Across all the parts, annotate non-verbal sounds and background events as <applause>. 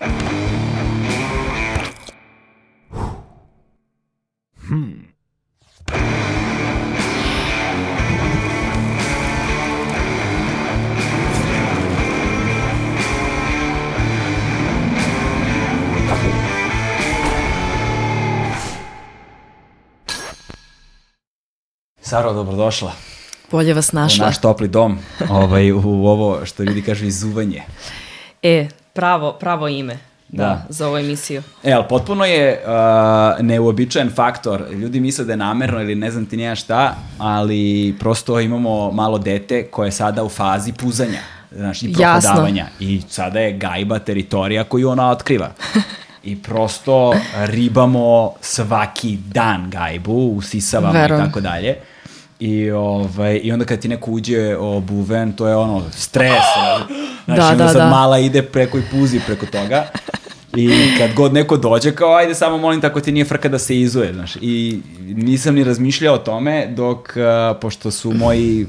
Saro, dobrodošla Bolje vas u našla. naš topli dom, ovaj, u ovo što ljudi kažu izuvanje. E, pravo, pravo ime. Da. Da. za ovu emisiju. E, ali potpuno je uh, neuobičajen faktor. Ljudi misle da je namerno ili ne znam ti nija šta, ali prosto imamo malo dete koje je sada u fazi puzanja. Znaš, i Jasno. prohodavanja. I sada je gajba teritorija koju ona otkriva. <laughs> I prosto ribamo svaki dan gajbu, usisavamo i tako dalje. I, ovaj, I onda kad ti neko uđe obuven, to je ono, stres. <gasps> Znači, Da, da, sad da. mala ide preko i puzi preko toga. I kad god neko dođe, kao ajde samo molim tako ti nije frka da se izuje, znaš. I nisam ni razmišljao o tome dok, a, pošto su moji,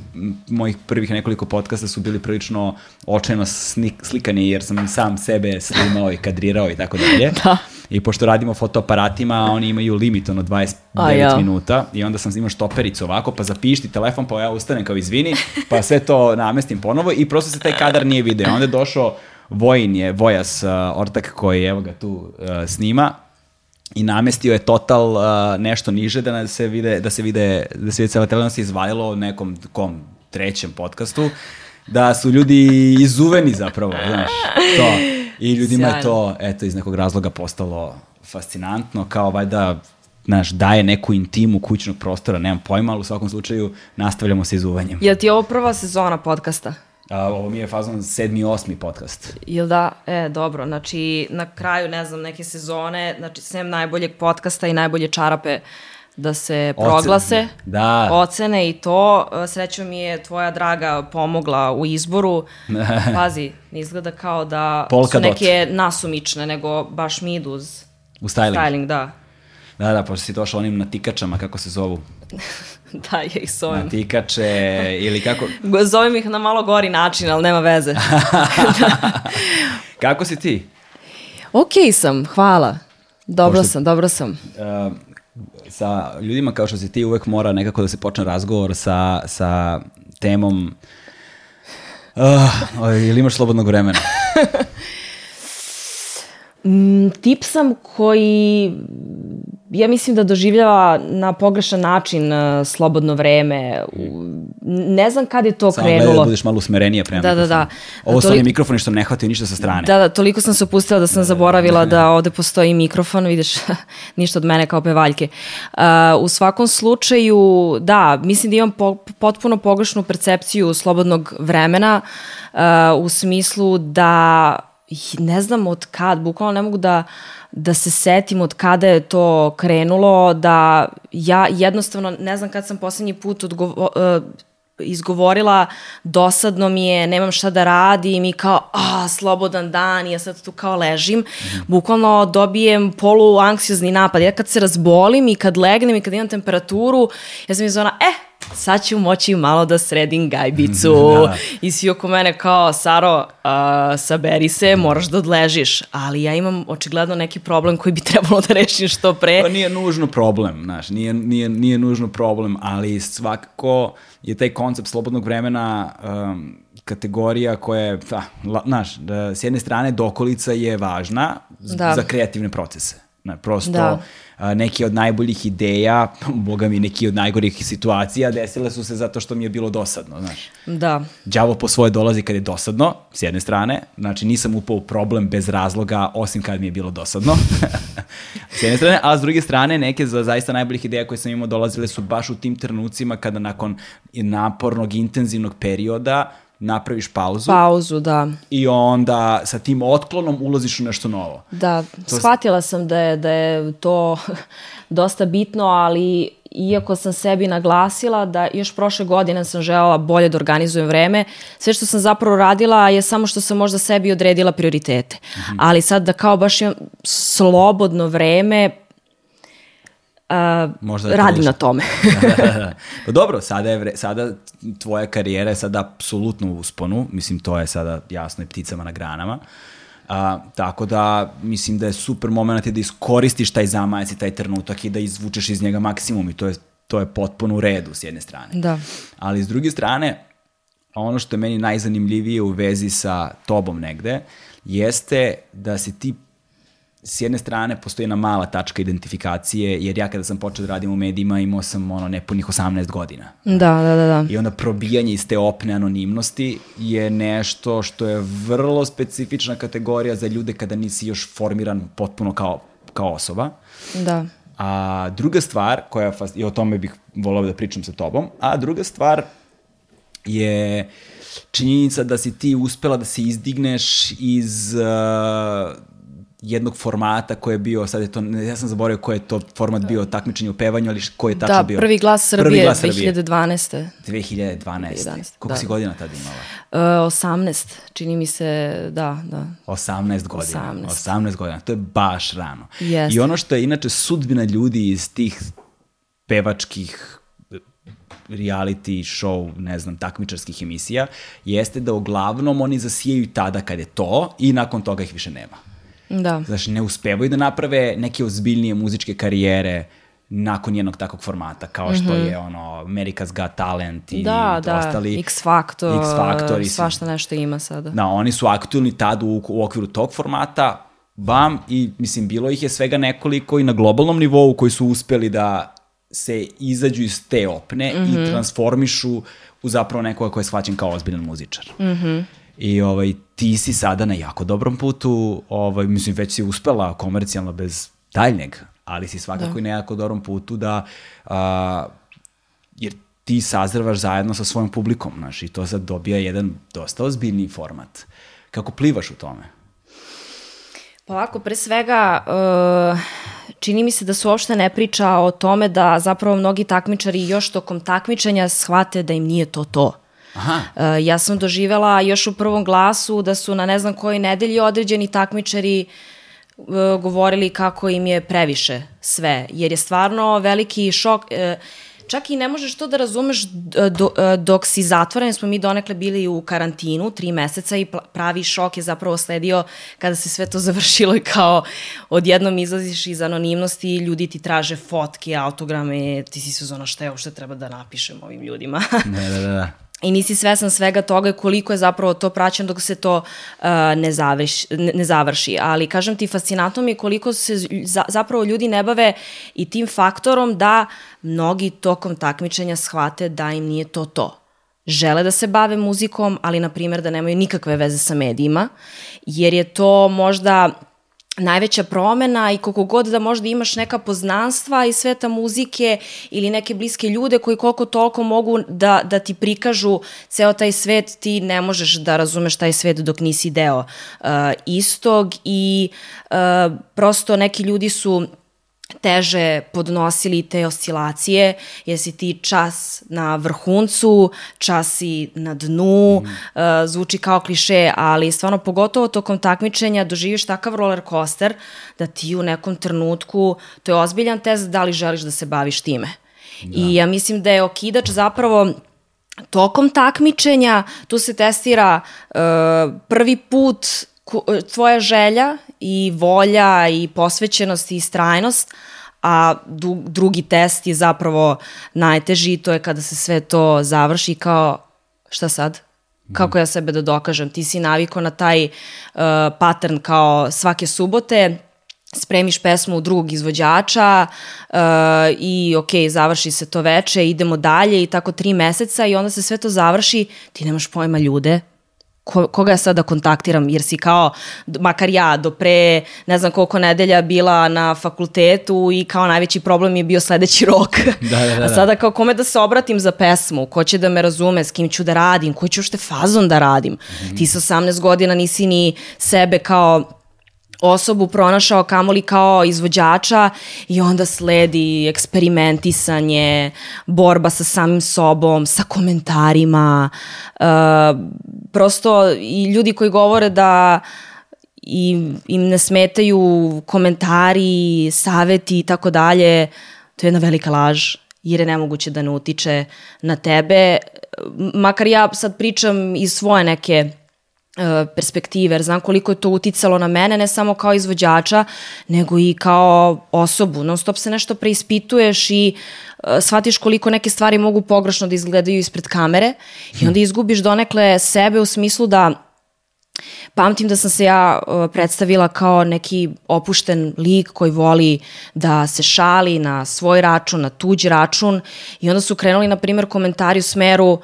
mojih prvih nekoliko podcasta su bili prilično očajno snik, slikani jer sam sam sebe snimao i kadrirao i tako dalje. <laughs> Da. I pošto radimo fotoaparatima, oni imaju limit ono 29 A ja. minuta i onda sam imao štopericu ovako, pa zapišti telefon, pa ja ustanem kao izvini, pa sve to namestim ponovo i prosto se taj kadar nije video. Onda je došao Vojin je, Vojas uh, Ortak koji evo ga tu uh, snima i namestio je total uh, nešto niže da se vide da se vide da se vide cela televizija se izvalilo u nekom kom trećem podcastu da su ljudi izuveni zapravo, znaš, to. I ljudima je to, eto, iz nekog razloga postalo fascinantno, kao valjda, znaš, daje neku intimu kućnog prostora, nemam pojma, ali u svakom slučaju nastavljamo sa izuvanjem. Jel ti je ovo prva sezona podcasta? A, ovo mi je fazon sedmi osmi podcast. Jel da? E, dobro. Znači, na kraju, ne znam, neke sezone, znači, sem najboljeg podcasta i najbolje čarape da se Ocene. proglase. Da. Ocene i to. E, Srećom mi je tvoja draga pomogla u izboru. <laughs> Pazi, ne izgleda kao da Polka su dot. neke nasumične, nego baš mid uz U styling. styling, da. Da, da, pošto si došao onim natikačama, kako se zovu? <laughs> <laughs> Da, ja ih zovem. Natikače ili kako... Zovem ih na malo gori način, ali nema veze. <laughs> Kako si ti? ok sam, hvala. Dobro Pošto- sam, dobro sam. Uh, sa ljudima kao što si ti uvek mora nekako da se počne razgovor sa, sa temom Uh, ili imaš slobodnog vremena? <laughs> Mm, Tip sam koji, ja mislim da doživljava na pogrešan način uh, slobodno vreme. U- Ne znam kad je to Samo gledaj krenulo. da budeš malo usmerenija prema Da, da, mikrofonu. da. Ovo su oni mikrofoni što ne hvataju ništa sa strane. Da, da, toliko sam se opustila da sam zaboravila da ovde postoji mikrofon, vidiš, <laughs> ništa od mene kao pevaljke. Uh, u svakom slučaju, da, mislim da imam po, potpuno pogrešnu percepciju slobodnog vremena uh, u smislu da ne znam od kad, bukvalno ne mogu da da se setim od kada je to krenulo, da ja jednostavno ne znam kad sam poslednji put odgovo, uh, izgovorila dosadno mi je, nemam šta da radim i kao, a, slobodan dan i ja sad tu kao ležim, bukvalno dobijem polu anksiozni napad. Ja kad se razbolim i kad legnem i kad imam temperaturu, ja sam iz ona, eh, sad ću moći malo da sredim gajbicu. <laughs> Da. I svi oko mene kao, Saro, a, saberi se, moraš da odležiš. Ali ja imam očigledno neki problem koji bi <laughs> trebalo da rešim što pre. Pa nije nužno problem, znaš, nije, nije, nije nužno problem, ali svakako je taj koncept slobodnog vremena um, kategorija koja je, znaš, da, s jedne strane dokolica je važna Da. za kreativne procese. Na, prosto Da. a, neki od najboljih ideja, <laughs> boga mi neki od najgorih situacija desile su se zato što mi je bilo dosadno, znaš. Da. Đavo po svoje dolazi kad je dosadno, s jedne strane, znači nisam upao u problem bez razloga, osim kad mi je bilo dosadno, <laughs> s jedne strane, a s druge strane neke za zaista najboljih ideja koje sam imao dolazile su baš u tim trenucima kada nakon napornog, intenzivnog perioda napraviš pauzu Pauzu, da. i onda sa tim otklonom ulaziš u nešto novo. Da, To- shvatila sam da je, da je to <laughs> dosta bitno, ali iako sam sebi naglasila da još prošle godine sam želela bolje da organizujem vreme, sve što sam zapravo radila je samo što sam možda sebi odredila prioritete. Ali sad da kao baš imam slobodno vreme, a, Možda radim na tome. <laughs> pa dobro, sada je vre, sada tvoja karijera je sada apsolutno u usponu, mislim to je sada jasno i pticama na granama. A, tako da mislim da je super moment da iskoristiš taj zamajac i taj trenutak i da izvučeš iz njega maksimum i to je, to je potpuno u redu s jedne strane. Da. Ali s druge strane, ono što je meni najzanimljivije u vezi sa tobom negde, jeste da se ti s jedne strane postoji jedna mala tačka identifikacije, jer ja kada sam počeo da radim u medijima imao sam ono nepunih 18 godina. Da, da, da, da. I onda probijanje iz te opne anonimnosti je nešto što je vrlo specifična kategorija za ljude kada nisi još formiran potpuno kao, kao osoba. Da. A druga stvar, koja, i o tome bih volao da pričam sa tobom, a druga stvar je činjenica da si ti uspela da se izdigneš iz uh, jednog formata koji je bio, sad je to, ja sam zaboravio koji je to format bio takmičenje u pevanju, ali koji je tačno da, bio? Prvi glas Srbije, prvi glas 2012. 2012. 2012. Koliko da. si godina tada imala? Uh, 18, čini mi se, da, da. 18 godina. 18. 18 godina, to je baš rano. Jeste. I ono što je inače sudbina ljudi iz tih pevačkih reality show, ne znam, takmičarskih emisija, jeste da uglavnom oni zasijaju tada kad je to i nakon toga ih više nema. Da. Znači, ne uspevaju da naprave neke ozbiljnije muzičke karijere nakon jednog takvog formata, kao što mm -hmm. je ono America's Got Talent i da, da, ostali. X Factor, X Factor i svašta nešto ima sada. Da, oni su aktualni tad u, u okviru tog formata, bam, i mislim, bilo ih je svega nekoliko i na globalnom nivou koji su uspeli da se izađu iz te opne mm -hmm. i mhm. transformišu u zapravo nekoga koji je shvaćen kao ozbiljan muzičar. Mm -hmm. I ovaj, ti si sada na jako dobrom putu, ovaj, mislim, već si uspela komercijalno bez daljnjeg, ali si svakako da. i na jako dobrom putu da, a, jer ti sazrvaš zajedno sa svojom publikom, znaš, i to sad dobija jedan dosta ozbiljni format. Kako plivaš u tome? Pa ovako, pre svega, uh, čini mi se da se uopšte ne priča o tome da zapravo mnogi takmičari još tokom takmičenja shvate da im nije to to. Aha. Uh, ja sam doživela još u prvom glasu da su na ne znam kojoj nedelji određeni takmičari uh, govorili kako im je previše sve, jer je stvarno veliki šok. Uh, čak i ne možeš to da razumeš do, dok si zatvoren, smo mi donekle bili u karantinu tri meseca i pravi šok je zapravo sledio kada se sve to <laughs> završilo i kao odjednom izlaziš iz anonimnosti i ljudi ti traže fotke, autograme, ti si se zona šta je uopšte treba da napišem ovim ljudima. <laughs> da, da, da i nisi svesan svega toga i koliko je zapravo to praćeno dok se to uh, ne, završi, ne, ne završi. Ali kažem ti, fascinantno mi je koliko se za, zapravo ljudi ne bave i tim faktorom da mnogi tokom takmičenja shvate da im nije to to žele da se bave muzikom, ali na primjer da nemaju nikakve veze sa medijima, jer je to možda najveća promena i koliko god da možda imaš neka poznanstva iz sveta muzike ili neke bliske ljude koji koliko toliko mogu da, da ti prikažu ceo taj svet, ti ne možeš da razumeš taj svet dok nisi deo uh, istog i uh, prosto neki ljudi su teže podnosili te oscilacije, jer si ti čas na vrhuncu, čas si na dnu, mm. uh, zvuči kao kliše, ali stvarno pogotovo tokom takmičenja doživiš takav roller coaster da ti u nekom trenutku, to je ozbiljan test da li želiš da se baviš time. Da. I ja mislim da je okidač zapravo tokom takmičenja, tu se testira uh, prvi put tvoja želja i volja i posvećenost i strajnost, a drugi test je zapravo najteži to je kada se sve to završi kao šta sad? Kako ja sebe da dokažem? Ti si naviko na taj uh, pattern kao svake subote, spremiš pesmu u drugog izvođača uh, i ok, završi se to veče, idemo dalje i tako tri meseca i onda se sve to završi, ti nemaš pojma ljude, ko, koga ja sad da kontaktiram, jer si kao, makar ja, do pre ne znam koliko nedelja bila na fakultetu i kao najveći problem je bio sledeći <laughs> rok. Da, da, da, da. A sada kao kome da se obratim za pesmu, ko će da me razume, s kim ću da radim, koji ću ušte fazon da radim. Mm -hmm. Ti sa 18 godina nisi ni sebe kao osobu pronašao kamoli kao izvođača i onda sledi eksperimentisanje, borba sa samim sobom, sa komentarima. Uh, prosto i ljudi koji govore da im, im ne smetaju komentari, saveti i tako dalje, to je jedna velika laž jer je nemoguće da ne utiče na tebe. Makar ja sad pričam iz svoje neke perspektive, jer znam koliko je to uticalo na mene, ne samo kao izvođača, nego i kao osobu. Non stop se nešto preispituješ i e, shvatiš koliko neke stvari mogu pogrešno da izgledaju ispred kamere i onda izgubiš donekle sebe u smislu da Pamtim da sam se ja uh, predstavila kao neki opušten lik koji voli da se šali na svoj račun, na tuđi račun i onda su krenuli, na primjer, komentari u smeru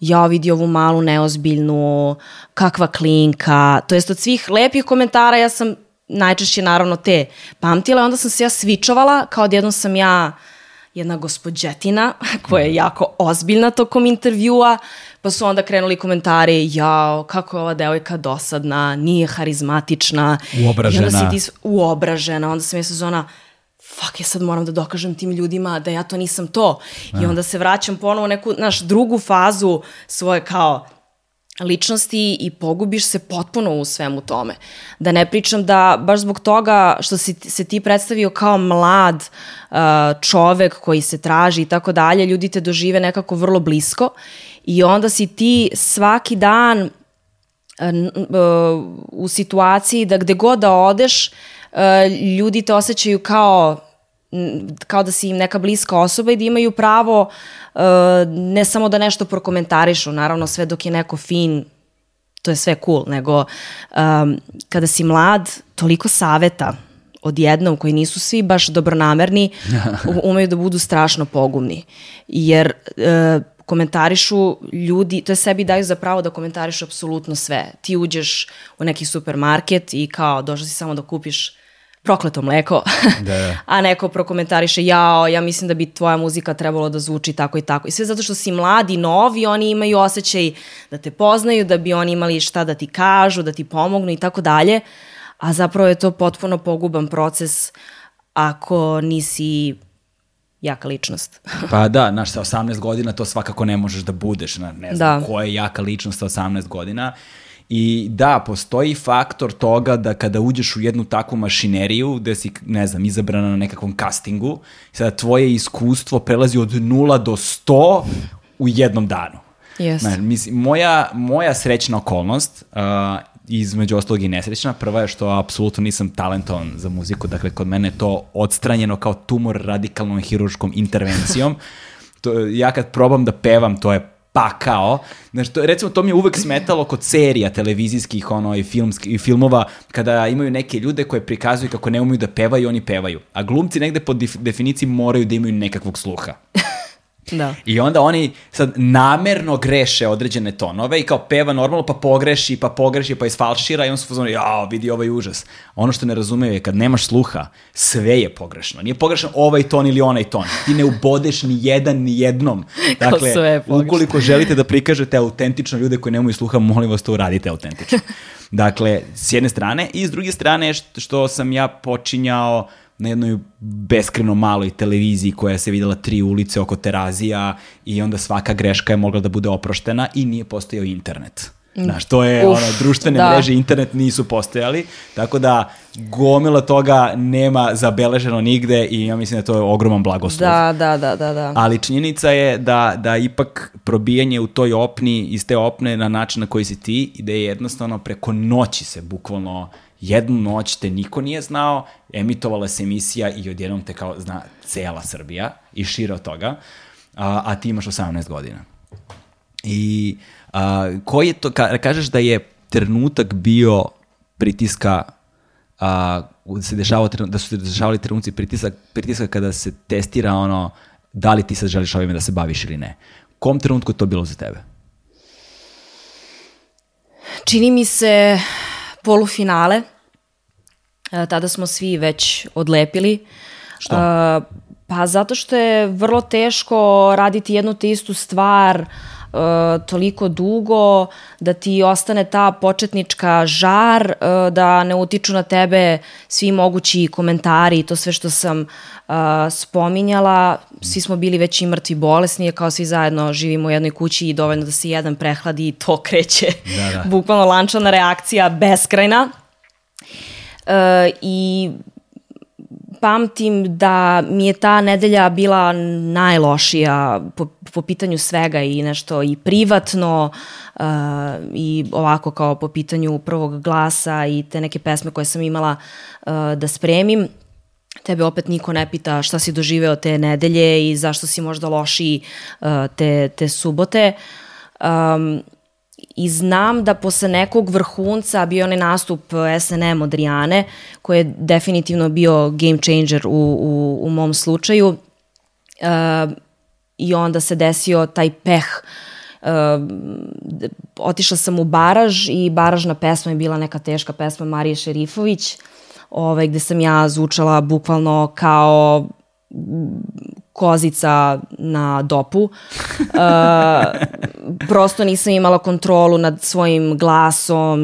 ja vidi ovu malu neozbiljnu, kakva klinka, to jest od svih lepih komentara ja sam najčešće naravno te pamtila, onda sam se ja svičovala, kao odjednom sam ja jedna gospođetina <laughs> koja je jako ozbiljna tokom intervjua, pa su onda krenuli komentari, jao, kako je ova devojka dosadna, nije harizmatična. Uobražena. I onda si ti uobražena, onda sam je sezona, fuck, ja sad moram da dokažem tim ljudima da ja to nisam to. I onda se vraćam ponovo u neku, naš, drugu fazu svoje kao ličnosti i pogubiš se potpuno u svemu tome. Da ne pričam da baš zbog toga što si se ti predstavio kao mlad uh, čovek koji se traži i tako dalje, ljudi te dožive nekako vrlo blisko i onda si ti svaki dan uh, uh, u situaciji da gde god da odeš, uh, ljudi te osjećaju kao kao da si im neka bliska osoba i da imaju pravo uh, ne samo da nešto prokomentarišu, naravno sve dok je neko fin, to je sve cool, nego um, kada si mlad, toliko saveta odjednom koji nisu svi baš dobronamerni, <laughs> umeju da budu strašno pogumni. Jer uh, komentarišu ljudi, to je sebi daju za pravo da komentarišu apsolutno sve. Ti uđeš u neki supermarket i kao došao si samo da kupiš prokleto mleko, <laughs> da, da. a neko prokomentariše jao, ja mislim da bi tvoja muzika trebalo da zvuči tako i tako. I sve zato što si mladi, novi, oni imaju osjećaj da te poznaju, da bi oni imali šta da ti kažu, da ti pomognu i tako dalje, a zapravo je to potpuno poguban proces ako nisi jaka ličnost. <laughs> pa da, znaš, sa 18 godina to svakako ne možeš da budeš, ne znam da. ko je jaka ličnost sa 18 godina. I da, postoji faktor toga da kada uđeš u jednu takvu mašineriju gde si, ne znam, izabrana na nekakvom castingu, sada tvoje iskustvo prelazi od 0 do 100 u jednom danu. Yes. Znaš, mislim, moja, moja srećna okolnost, uh, između ostalog i nesrećna, prva je što apsolutno nisam talentovan za muziku, dakle kod mene je to odstranjeno kao tumor radikalnom hiruškom intervencijom. <laughs> to, ja kad probam da pevam, to je pakao. Znaš, to, recimo, to mi je uvek smetalo kod serija televizijskih ono, i, filmski, i filmova, kada imaju neke ljude koje prikazuju kako ne umeju da pevaju, oni pevaju. A glumci negde po definiciji moraju da imaju nekakvog sluha. Da. I onda oni sad namerno greše određene tonove i kao peva normalno pa pogreši, pa pogreši, pa isfalšira i on su fazonu, jao, vidi ovaj užas. Ono što ne razumeju je kad nemaš sluha, sve je pogrešno. Nije pogrešno ovaj ton ili onaj ton. Ti ne ubodeš ni jedan ni jednom. <laughs> Dakle, sve ukoliko želite da prikažete autentično ljude koji nemaju sluha, molim vas to uradite autentično. <laughs> Dakle, s jedne strane i s druge strane što, što sam ja počinjao na jednoj beskreno maloj televiziji koja se videla tri ulice oko terazija i onda svaka greška je mogla da bude oproštena i nije postojao internet. Znaš, to je, Uf, ono, društvene da. mreže, internet nisu postojali, tako da gomila toga nema zabeleženo nigde i ja mislim da to je ogroman blagoslov. Da, da, da, da, da. Ali činjenica je da, da ipak probijanje u toj opni, iz te opne na način na koji si ti, i da je jednostavno preko noći se bukvalno jednu noć te niko nije znao, emitovala se emisija i odjednom te kao zna cela Srbija i šire od toga, a, a ti imaš 18 godina. I a, koji je to, ka, kažeš da je trenutak bio pritiska a, da se dešavao, da su se dešavali trenuci pritisak, pritiska kada se testira ono da li ti sad želiš ovime da se baviš ili ne. Kom trenutku to bilo za tebe? Čini mi se polufinale. E, tada smo svi već odlepili. Što? E, pa zato što je vrlo teško raditi jednu te istu stvar uh, toliko dugo da ti ostane ta početnička žar, uh, da ne utiču na tebe svi mogući komentari i to sve što sam uh, spominjala. Svi smo bili već i mrtvi bolesni, kao svi zajedno živimo u jednoj kući i dovoljno da se jedan prehladi i to <laughs> kreće. Da, da. Bukvalno lančana reakcija beskrajna. Uh, I pamtim da mi je ta nedelja bila najlošija po, po pitanju svega i nešto i privatno uh, i ovako kao po pitanju prvog glasa i te neke pesme koje sam imala uh, da spremim. Tebe opet niko ne pita šta si doživeo te nedelje i zašto si možda lošiji uh, te, te subote. Um, i znam da posle nekog vrhunca bio onaj nastup SNM od Rijane, koji je definitivno bio game changer u, u, u mom slučaju. Uh, I onda se desio taj peh Uh, otišla sam u Baraž i Baražna pesma je bila neka teška pesma Marije Šerifović, ovaj, gde sam ja zvučala bukvalno kao kozica na dopu. Uh, prosto nisam imala kontrolu nad svojim glasom,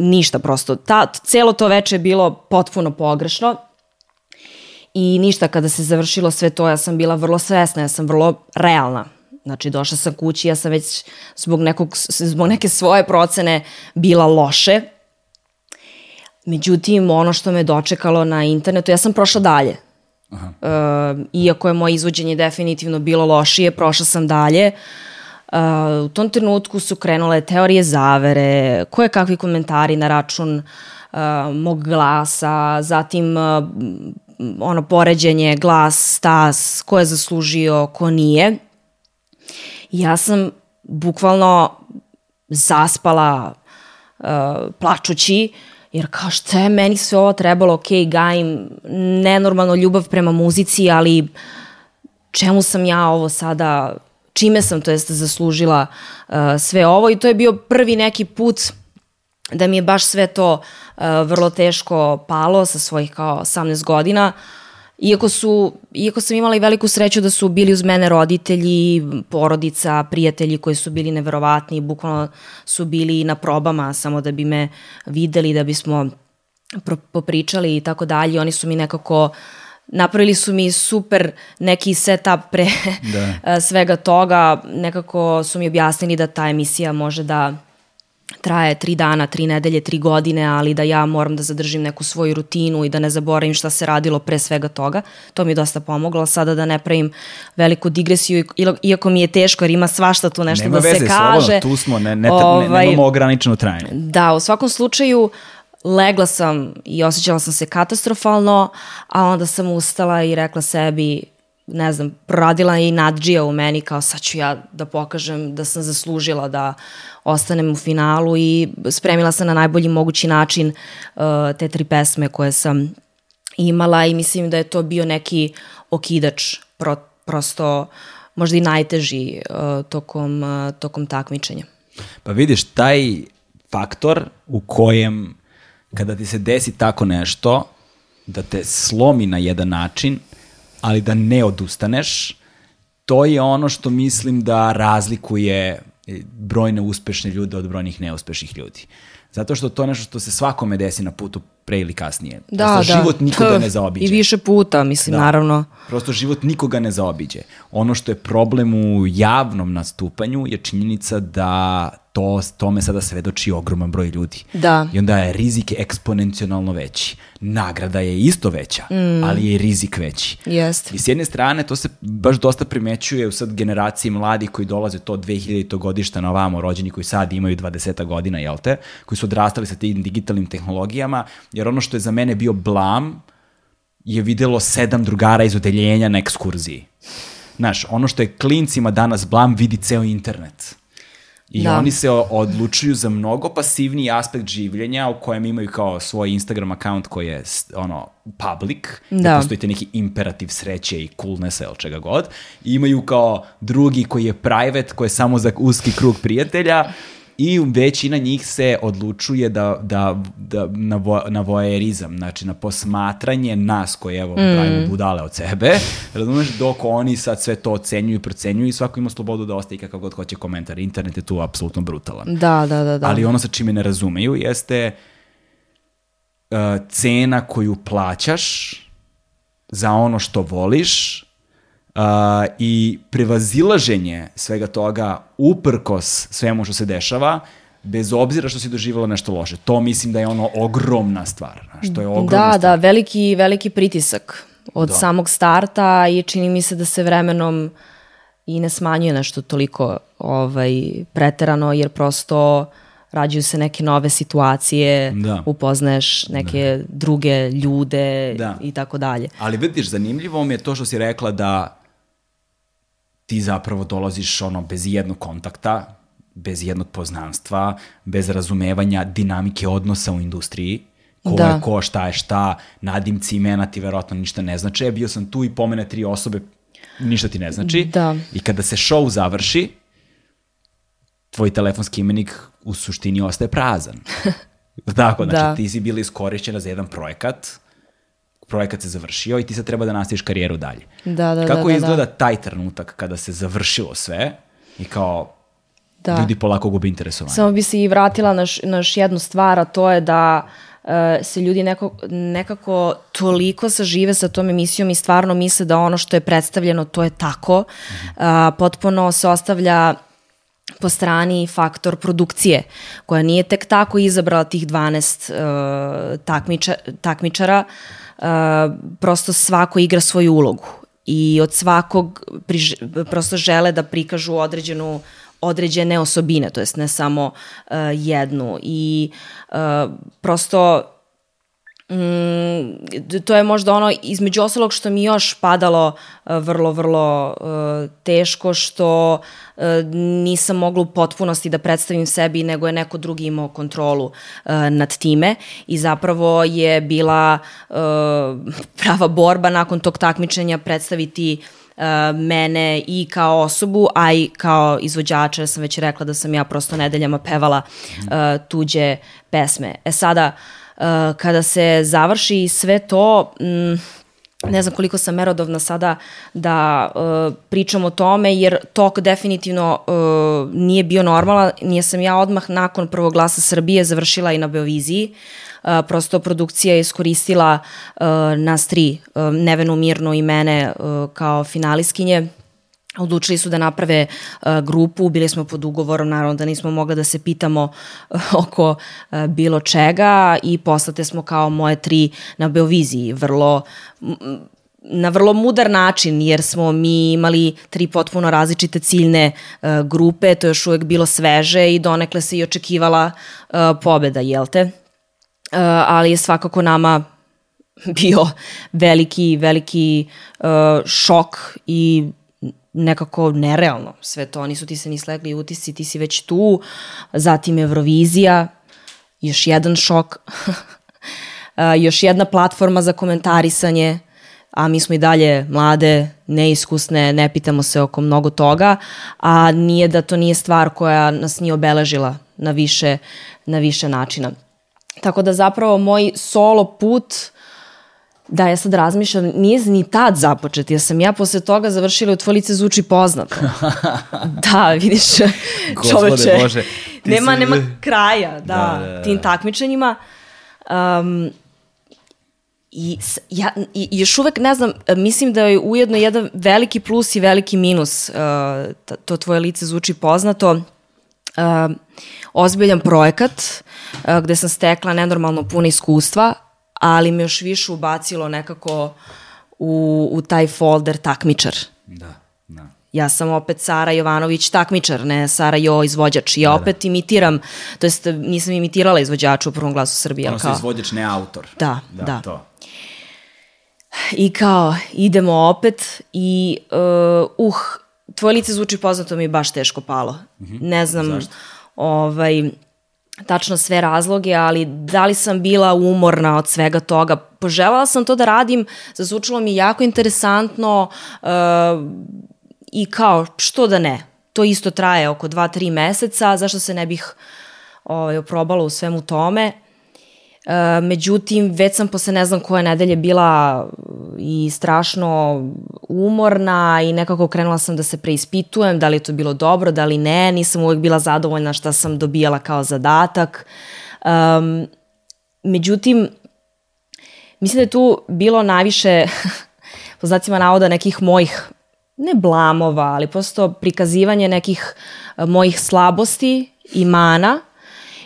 ništa prosto. Ta, celo to veče je bilo potpuno pogrešno. I ništa, kada se završilo sve to, ja sam bila vrlo svesna, ja sam vrlo realna. Znači, došla sam kući, ja sam već zbog, nekog, zbog neke svoje procene bila loše. Međutim, ono što me dočekalo na internetu, ja sam prošla dalje. Aha. Uh, iako je moje izvođenje definitivno bilo lošije, prošla sam dalje. Uh, u tom trenutku su krenule teorije zavere, koje kakvi komentari na račun uh, mog glasa, zatim ono poređenje glas, stas, ko je zaslužio, ko nije. Ja sam bukvalno zaspala uh, plačući Jer kao šta je meni sve ovo trebalo, ok, gajim nenormalno ljubav prema muzici, ali čemu sam ja ovo sada, čime sam to jest zaslužila uh, sve ovo i to je bio prvi neki put da mi je baš sve to uh, vrlo teško palo sa svojih kao 18 godina. Iako, su, iako sam imala i veliku sreću da su bili uz mene roditelji, porodica, prijatelji koji su bili neverovatni, bukvalno su bili na probama samo da bi me videli, da bismo popričali i tako dalje. Oni su mi nekako napravili su mi super neki setup pre da. <laughs> svega toga. Nekako su mi objasnili da ta emisija može da traje tri dana, tri nedelje, tri godine, ali da ja moram da zadržim neku svoju rutinu i da ne zaboravim šta se radilo pre svega toga. To mi je dosta pomoglo. Sada da ne pravim veliku digresiju, iako mi je teško jer ima svašta tu nešto Nema da veze, se kaže. Nema tu smo, ne, ne, ovaj, ne, nemamo ograničeno trajanje. Da, u svakom slučaju legla sam i osjećala sam se katastrofalno, a onda sam ustala i rekla sebi ne znam, proradila i nadđija u meni kao sad ću ja da pokažem da sam zaslužila da ostanem u finalu i spremila sam na najbolji mogući način uh, te tri pesme koje sam imala i mislim da je to bio neki okidač pro, prosto možda i najteži uh, tokom, uh, tokom takmičenja. Pa vidiš, taj faktor u kojem kada ti se desi tako nešto, da te slomi na jedan način, ali da ne odustaneš, to je ono što mislim da razlikuje brojne uspešne ljude od brojnih neuspešnih ljudi. Zato što to je nešto što se svakome desi na putu pre ili kasnije. Da, Prosto da. život nikoga <laughs> ne zaobiđe. I više puta, mislim, da. naravno. Prosto život nikoga ne zaobiđe. Ono što je problem u javnom nastupanju je činjenica da to, tome sada svedoči ogroman broj ljudi. Da. I onda je rizik eksponencionalno veći. Nagrada je isto veća, mm. ali je rizik veći. Jeste. I s jedne strane, to se baš dosta primećuje u sad generaciji mladi koji dolaze to 2000. godišta na ovamo, rođeni koji sad imaju 20 godina, jel te? Koji su odrastali sa tim digitalnim tehnologijama, jer ono što je za mene bio blam je videlo sedam drugara iz odeljenja na ekskurziji. Znaš, ono što je klincima danas blam vidi ceo internet. I da. oni se odlučuju za mnogo pasivniji aspekt življenja u kojem imaju kao svoj Instagram account koji je ono public, da, da postoji te neki imperativ sreće i coolnessa ili čega god. I imaju kao drugi koji je private, koji je samo za uski krug prijatelja i većina njih se odlučuje da, da, da na, vo, na vojerizam, znači na posmatranje nas koji evo mm. pravimo budale od sebe, razumeš, dok oni sad sve to ocenjuju i procenjuju i svako ima slobodu da ostaje kakav god hoće komentar. Internet je tu apsolutno brutalan. Da, da, da. da. Ali ono sa čime ne razumeju jeste uh, cena koju plaćaš za ono što voliš uh, i prevazilaženje svega toga uprkos svemu što se dešava, bez obzira što si doživjela nešto loše. To mislim da je ono ogromna stvar. što je ogromno. Da, da, veliki, veliki pritisak od da. samog starta i čini mi se da se vremenom i ne smanjuje nešto toliko ovaj, preterano, jer prosto rađuju se neke nove situacije, da. upoznaješ neke da. druge ljude da. i tako dalje. Ali vidiš, zanimljivo mi je to što si rekla da ti zapravo dolaziš ono bez jednog kontakta, bez jednog poznanstva, bez razumevanja dinamike odnosa u industriji, ko da. je ko, šta je šta, nadimci imena ti verovatno ništa ne znači. E, bio sam tu i pomene tri osobe, ništa ti ne znači. Da. I kada se show završi, tvoj telefonski imenik u suštini ostaje prazan. <laughs> Tako, znači da. ti si bila iskorišćena za jedan projekat, projekat se završio i ti sad treba da nastaviš karijeru dalje. Da, da, Kako da, da, izgleda da. taj trenutak kada se završilo sve i kao da. ljudi polako gube interesovanje? Samo bi se i vratila na, š, na š jednu stvar, a to je da uh, se ljudi neko, nekako toliko sažive sa tom emisijom i stvarno misle da ono što je predstavljeno to je tako. Uh, potpuno se ostavlja po strani faktor produkcije, koja nije tek tako izabrala tih 12 uh, takmiča, takmičara, uh, prosto svako igra svoju ulogu i od svakog priž, prosto žele da prikažu određenu određene osobine, to jest ne samo uh, jednu i uh, prosto Mm, to je možda ono između ostalog što mi još padalo uh, vrlo, vrlo uh, teško što uh, nisam mogla u potpunosti da predstavim sebi nego je neko drugi imao kontrolu nad time i zapravo je bila prava borba nakon tog takmičenja predstaviti mene i kao osobu, a i kao izvođača, sam već rekla da sam ja prosto nedeljama pevala tuđe pesme. E sada, uh, kada se završi sve to, mm, ne znam koliko sam merodovna sada da uh, pričam o tome, jer tok definitivno uh, nije bio normalan. Nije sam ja odmah nakon prvog glasa Srbije završila i na Beoviziji. Uh, prosto produkcija je iskoristila uh, nas tri, uh, Nevenu Mirno i mene uh, kao finaliskinje Odlučili su da naprave uh, grupu, bili smo pod ugovorom, naravno da nismo mogli da se pitamo uh, oko uh, bilo čega i poslate smo kao moje tri na Beoviziji, vrlo na vrlo mudar način, jer smo mi imali tri potpuno različite ciljne grupe, to je još uvek bilo sveže i donekle se i očekivala pobeda, jel te? Ali je svakako nama <laughs> bio veliki, veliki šok i nekako nerealno sve to, nisu ti se ni slegli utisci, ti si već tu, zatim Eurovizija, još jedan šok, <laughs> još jedna platforma za komentarisanje, a mi smo i dalje mlade, neiskusne, ne pitamo se oko mnogo toga, a nije da to nije stvar koja nas nije obeležila na više, na više načina. Tako da zapravo moj solo put Da, ja sad razmišljam, nije ni tad započet, ja sam ja posle toga završila u Tvoj lice zvuči poznato. <laughs> da, vidiš, <laughs> čoveče, Bože, nema, si... nema kraja, da, da, da, da. tim takmičenjima. Um, I, ja, I još uvek ne znam, mislim da je ujedno jedan veliki plus i veliki minus uh, to tvoje lice zvuči poznato. Uh, ozbiljan projekat uh, gde sam stekla nenormalno puno iskustva, ali me još više ubacilo nekako u, u taj folder takmičar. Da, da. Ja sam opet Sara Jovanović takmičar, ne Sara Jo izvođač. Ja da, da. opet da. imitiram, to jest nisam imitirala izvođača u prvom glasu Srbije. Ono kao... izvođač, ne autor. Da, da. da. To. I kao, idemo opet i uh, uh, tvoje lice zvuči poznato mi je baš teško palo. Mm -hmm. Ne znam, Zašto? ovaj, tačno sve razloge, ali da li sam bila umorna od svega toga. Poželjala sam to da radim, zazvučilo mi jako interesantno uh, i kao, što da ne. To isto traje oko 2-3 meseca, zašto se ne bih ovaj, oprobala u svemu tome. E, međutim, već sam posle ne znam koje nedelje bila i strašno umorna i nekako krenula sam da se preispitujem da li je to bilo dobro, da li ne, nisam uvek bila zadovoljna šta sam dobijala kao zadatak. Um, međutim, mislim da je tu bilo najviše, <laughs> po znacima navoda, nekih mojih, ne blamova, ali prosto prikazivanje nekih mojih slabosti i mana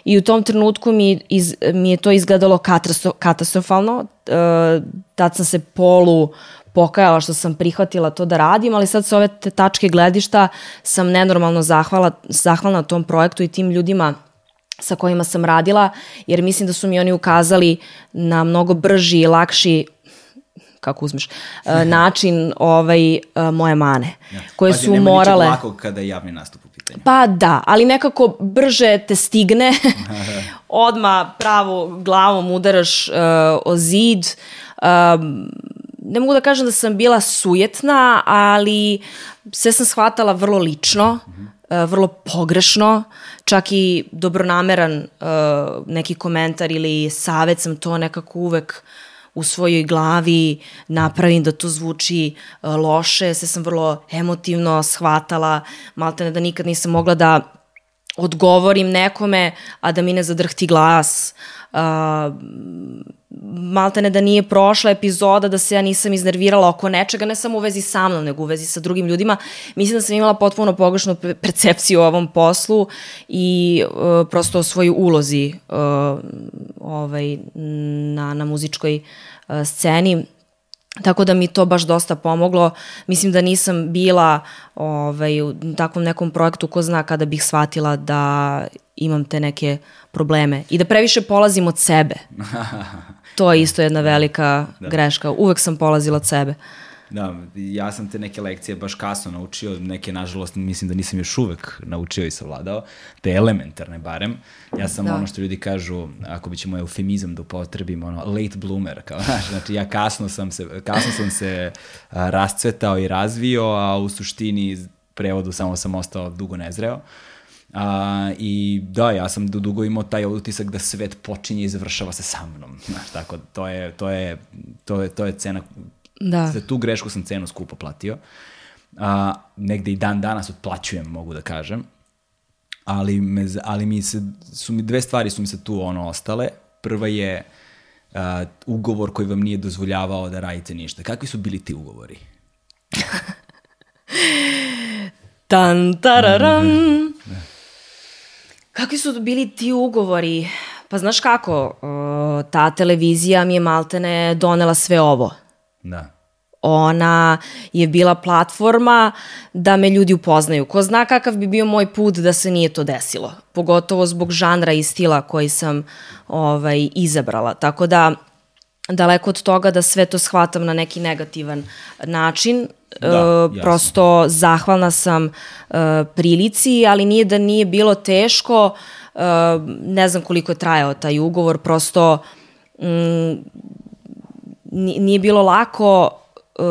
i u tom trenutku mi, iz, mi je to izgledalo katastro, katastrofalno. E, tad sam se polu pokajala što sam prihvatila to da radim, ali sad sa ove tačke gledišta sam nenormalno zahvala, zahvalna tom projektu i tim ljudima sa kojima sam radila, jer mislim da su mi oni ukazali na mnogo brži i lakši kako uzmeš, e, <laughs> način ovaj, e, moje mane, ja. koje Pazi, su morale... Nema lako kada je javni nastup pitanju. Pa da, ali nekako brže te stigne, <laughs> odma pravo glavom udaraš uh, o zid, um, ne mogu da kažem da sam bila sujetna, ali sve sam shvatala vrlo lično, -hmm. uh, vrlo pogrešno, čak i dobronameran uh, neki komentar ili savet sam to nekako uvek u svojoj glavi napravim da to zvuči uh, loše, sve sam vrlo emotivno shvatala, maltene da nikad nisam mogla da odgovorim nekome, a da mi ne zadrhti glas. Uh, maltene da nije prošla epizoda da se ja nisam iznervirala oko nečega, ne samo u vezi sa mnom, nego u vezi sa drugim ljudima. Mislim da sam imala potpuno pogrešnu percepciju o ovom poslu i uh, prosto o svojoj ulozi uh, ovaj, na, na muzičkoj uh, sceni. Tako da mi to baš dosta pomoglo. Mislim da nisam bila ovaj, u takvom nekom projektu ko zna kada bih shvatila da imam te neke probleme i da previše polazim od sebe. <laughs> To je isto jedna velika da. greška. Uvek sam polazila od sebe. Da, ja sam te neke lekcije baš kasno naučio, neke nažalost mislim da nisam još uvek naučio i savladao, te elementarne barem. Ja sam da. ono što ljudi kažu, ako bi ćemo eufemizam da upotrebimo, ono, late bloomer, kao, <laughs> znaš, znači ja kasno sam se, kasno sam se a, rascvetao i razvio, a u suštini prevodu samo sam ostao dugo nezreo. A, I da, ja sam dugo imao taj utisak da svet počinje i završava se sa mnom. Znaš, tako, to je, to je, to je, to je cena, da. za tu grešku sam cenu skupo platio. A, negde i dan danas otplaćujem, mogu da kažem. Ali, me, ali mi se, su mi dve stvari su mi se tu ono ostale. Prva je uh, ugovor koji vam nije dozvoljavao da radite ništa. Kakvi su bili ti ugovori? <laughs> Tan, tararam. Mm -hmm. Kakvi su bili ti ugovori? Pa znaš kako, ta televizija mi je maltene donela sve ovo. Da. Ona je bila platforma da me ljudi upoznaju. Ko zna kakav bi bio moj put da se nije to desilo. Pogotovo zbog žanra i stila koji sam ovaj, izabrala. Tako da daleko od toga da sve to shvatam na neki negativan način. Da, uh, prosto zahvalna sam uh, prilici, ali nije da nije bilo teško, uh, ne znam koliko je trajao taj ugovor, prosto um, nije bilo lako uh,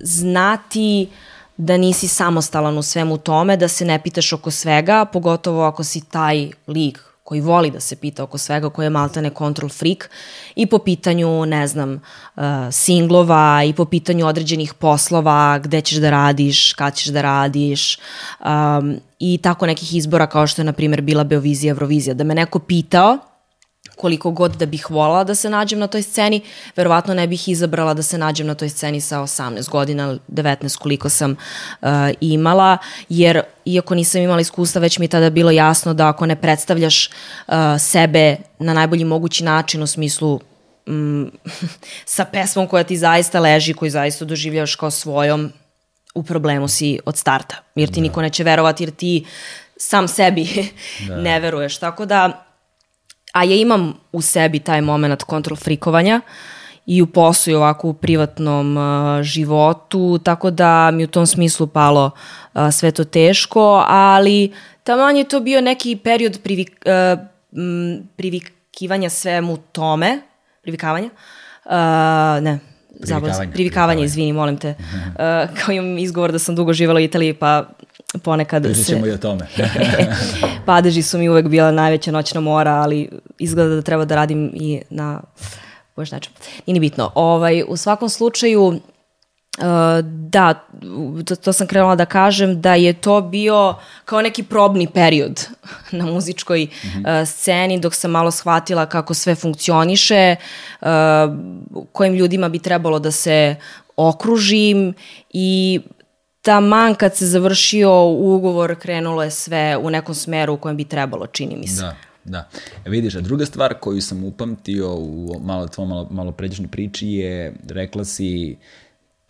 znati da nisi samostalan u svemu tome, da se ne pitaš oko svega, pogotovo ako si taj lik koji voli da se pita oko svega, koji je maltene control freak i po pitanju, ne znam, uh, singlova i po pitanju određenih poslova, gde ćeš da radiš, kad ćeš da radiš um, i tako nekih izbora kao što je, na primjer, bila Beovizija, Eurovizija. Da me neko pitao koliko god da bih volala da se nađem na toj sceni, verovatno ne bih izabrala da se nađem na toj sceni sa 18 godina, 19 koliko sam uh, imala, jer iako nisam imala iskustva, već mi je tada bilo jasno da ako ne predstavljaš uh, sebe na najbolji mogući način u smislu mm, <laughs> sa pesmom koja ti zaista leži, koju zaista doživljavaš kao svojom, u problemu si od starta, jer ti da. niko neće verovati, jer ti sam sebi da. <laughs> ne veruješ. Tako da a ja imam u sebi taj moment kontrol frikovanja i u poslu i ovako u privatnom uh, životu, tako da mi u tom smislu palo uh, sve to teško, ali taman je to bio neki period privik, uh, m, privikivanja svemu tome, privikavanja, uh, ne, privikavanje, privikavanje, izvini, molim te. Uh, kao imam izgovor da sam dugo živjela u Italiji, pa ponekad Pričat ćemo se... i o tome. <laughs> <laughs> Padeži su mi uvek bila najveća noćna mora, ali izgleda da treba da radim i na boš način. Nije ni bitno. Ovaj, u svakom slučaju, Uh, da, to, to sam krenula da kažem da je to bio kao neki probni period <laughs> na muzičkoj mm -hmm. uh, sceni dok sam malo shvatila kako sve funkcioniše, uh, kojim ljudima bi trebalo da se okružim i taman kad se završio ugovor krenulo je sve u nekom smeru u kojem bi trebalo, čini mi se. Da. Da. E, vidiš, a druga stvar koju sam upamtio u malo, tvojom malo, malo pređešnoj priči je, rekla si,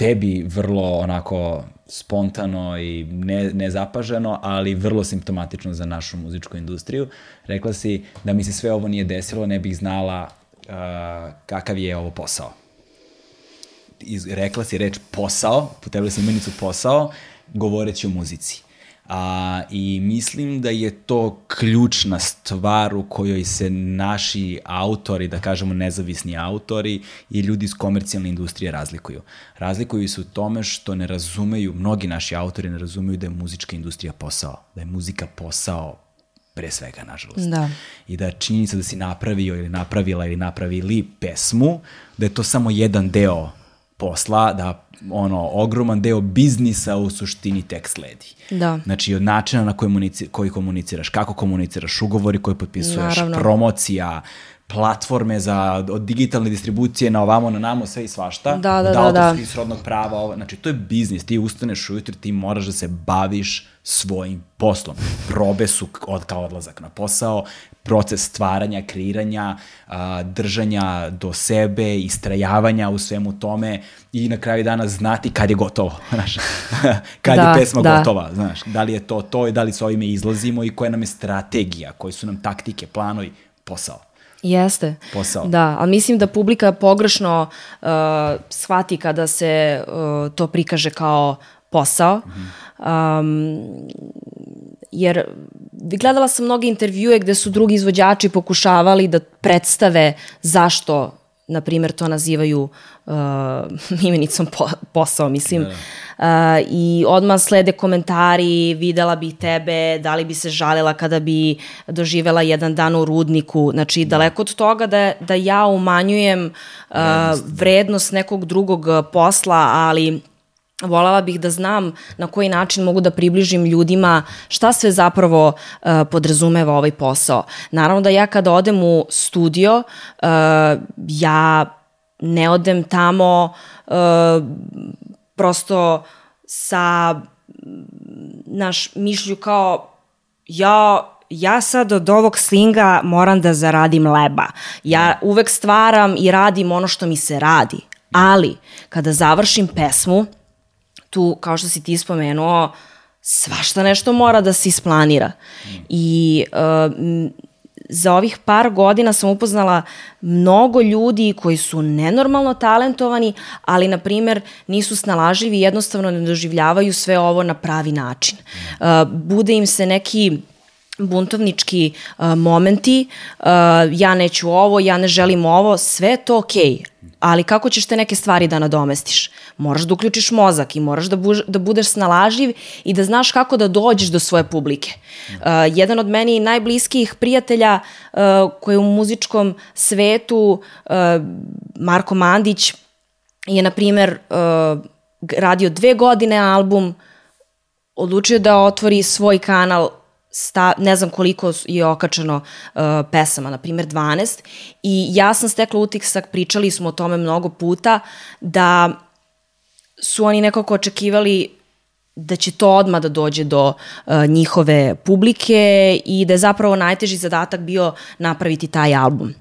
tebi vrlo onako spontano i ne, nezapaženo, ali vrlo simptomatično za našu muzičku industriju. Rekla si da mi se sve ovo nije desilo, ne bih znala uh, kakav je ovo posao. Iz, rekla si reč posao, potrebila si imenicu posao, govoreći o muzici. A, I mislim da je to ključna stvar u kojoj se naši autori, da kažemo nezavisni autori i ljudi iz komercijalne industrije razlikuju. Razlikuju se u tome što ne razumeju, mnogi naši autori ne razumeju da je muzička industrija posao, da je muzika posao pre svega, nažalost. Da. I da činjenica da si napravio ili napravila ili napravili pesmu, da je to samo jedan deo posla, da ono, ogroman deo biznisa u suštini tek sledi. Da. Znači, od načina na koji, komunici, koji komuniciraš, kako komuniciraš, ugovori koje potpisuješ, Naravno. promocija, platforme za od digitalne distribucije na ovamo, na namo, sve i svašta. Da, da, od da, da. srodnog prava, ovo, znači to je biznis, ti ustaneš ujutro, ti moraš da se baviš svojim poslom. Probe su od, kao odlazak na posao, proces stvaranja, kreiranja, a, držanja do sebe, istrajavanja u svemu tome i na kraju dana znati kad je gotovo, <laughs> znaš, kad Da, je pesma da. gotova, znaš, da li je to to i da li s ovime izlazimo i koja nam je strategija, koji su nam taktike, planovi, posao. Jeste. Posao. Da, ali mislim da publika pogrešno uh, shvati kada se uh, to prikaže kao posao. Um, jer gledala sam mnoge intervjue gde su drugi izvođači pokušavali da predstave zašto na primjer, to nazivaju uh, <laughs> imenicom po, posao, mislim. Uh, I odmah slede komentari, videla bi tebe, da li bi se žalila kada bi doživela jedan dan u rudniku. Znači, daleko od toga da, da ja umanjujem uh, vrednost nekog drugog posla, ali volela bih da znam na koji način mogu da približim ljudima šta sve zapravo uh, podrazumeva ovaj posao. Naravno da ja kada odem u studio, uh, ja ne odem tamo uh, prosto sa naš mišlju kao ja ja sad od ovog slinga moram da zaradim leba. Ja uvek stvaram i radim ono što mi se radi. Ali, kada završim pesmu, tu, kao što si ti spomenuo, svašta nešto mora da se isplanira. I uh, za ovih par godina sam upoznala mnogo ljudi koji su nenormalno talentovani, ali, na primer, nisu snalažljivi i jednostavno ne doživljavaju sve ovo na pravi način. Uh, bude im se neki buntovnički uh, momenti, uh, ja neću ovo, ja ne želim ovo, sve je to okej, okay. Ali kako ćeš te neke stvari da nadomestiš? Moraš da uključiš mozak i moraš da, buž, da budeš snalažljiv i da znaš kako da dođeš do svoje publike. Uh, jedan od meni najbliskijih prijatelja uh, koji je u muzičkom svetu, uh, Marko Mandić, je, na primer, uh, radio dve godine album, odlučio da otvori svoj kanal sta, ne znam koliko je okačeno uh, pesama, na primjer 12, i ja sam stekla utisak, pričali smo o tome mnogo puta, da su oni nekako očekivali da će to odmah da dođe do uh, njihove publike i da je zapravo najteži zadatak bio napraviti taj album.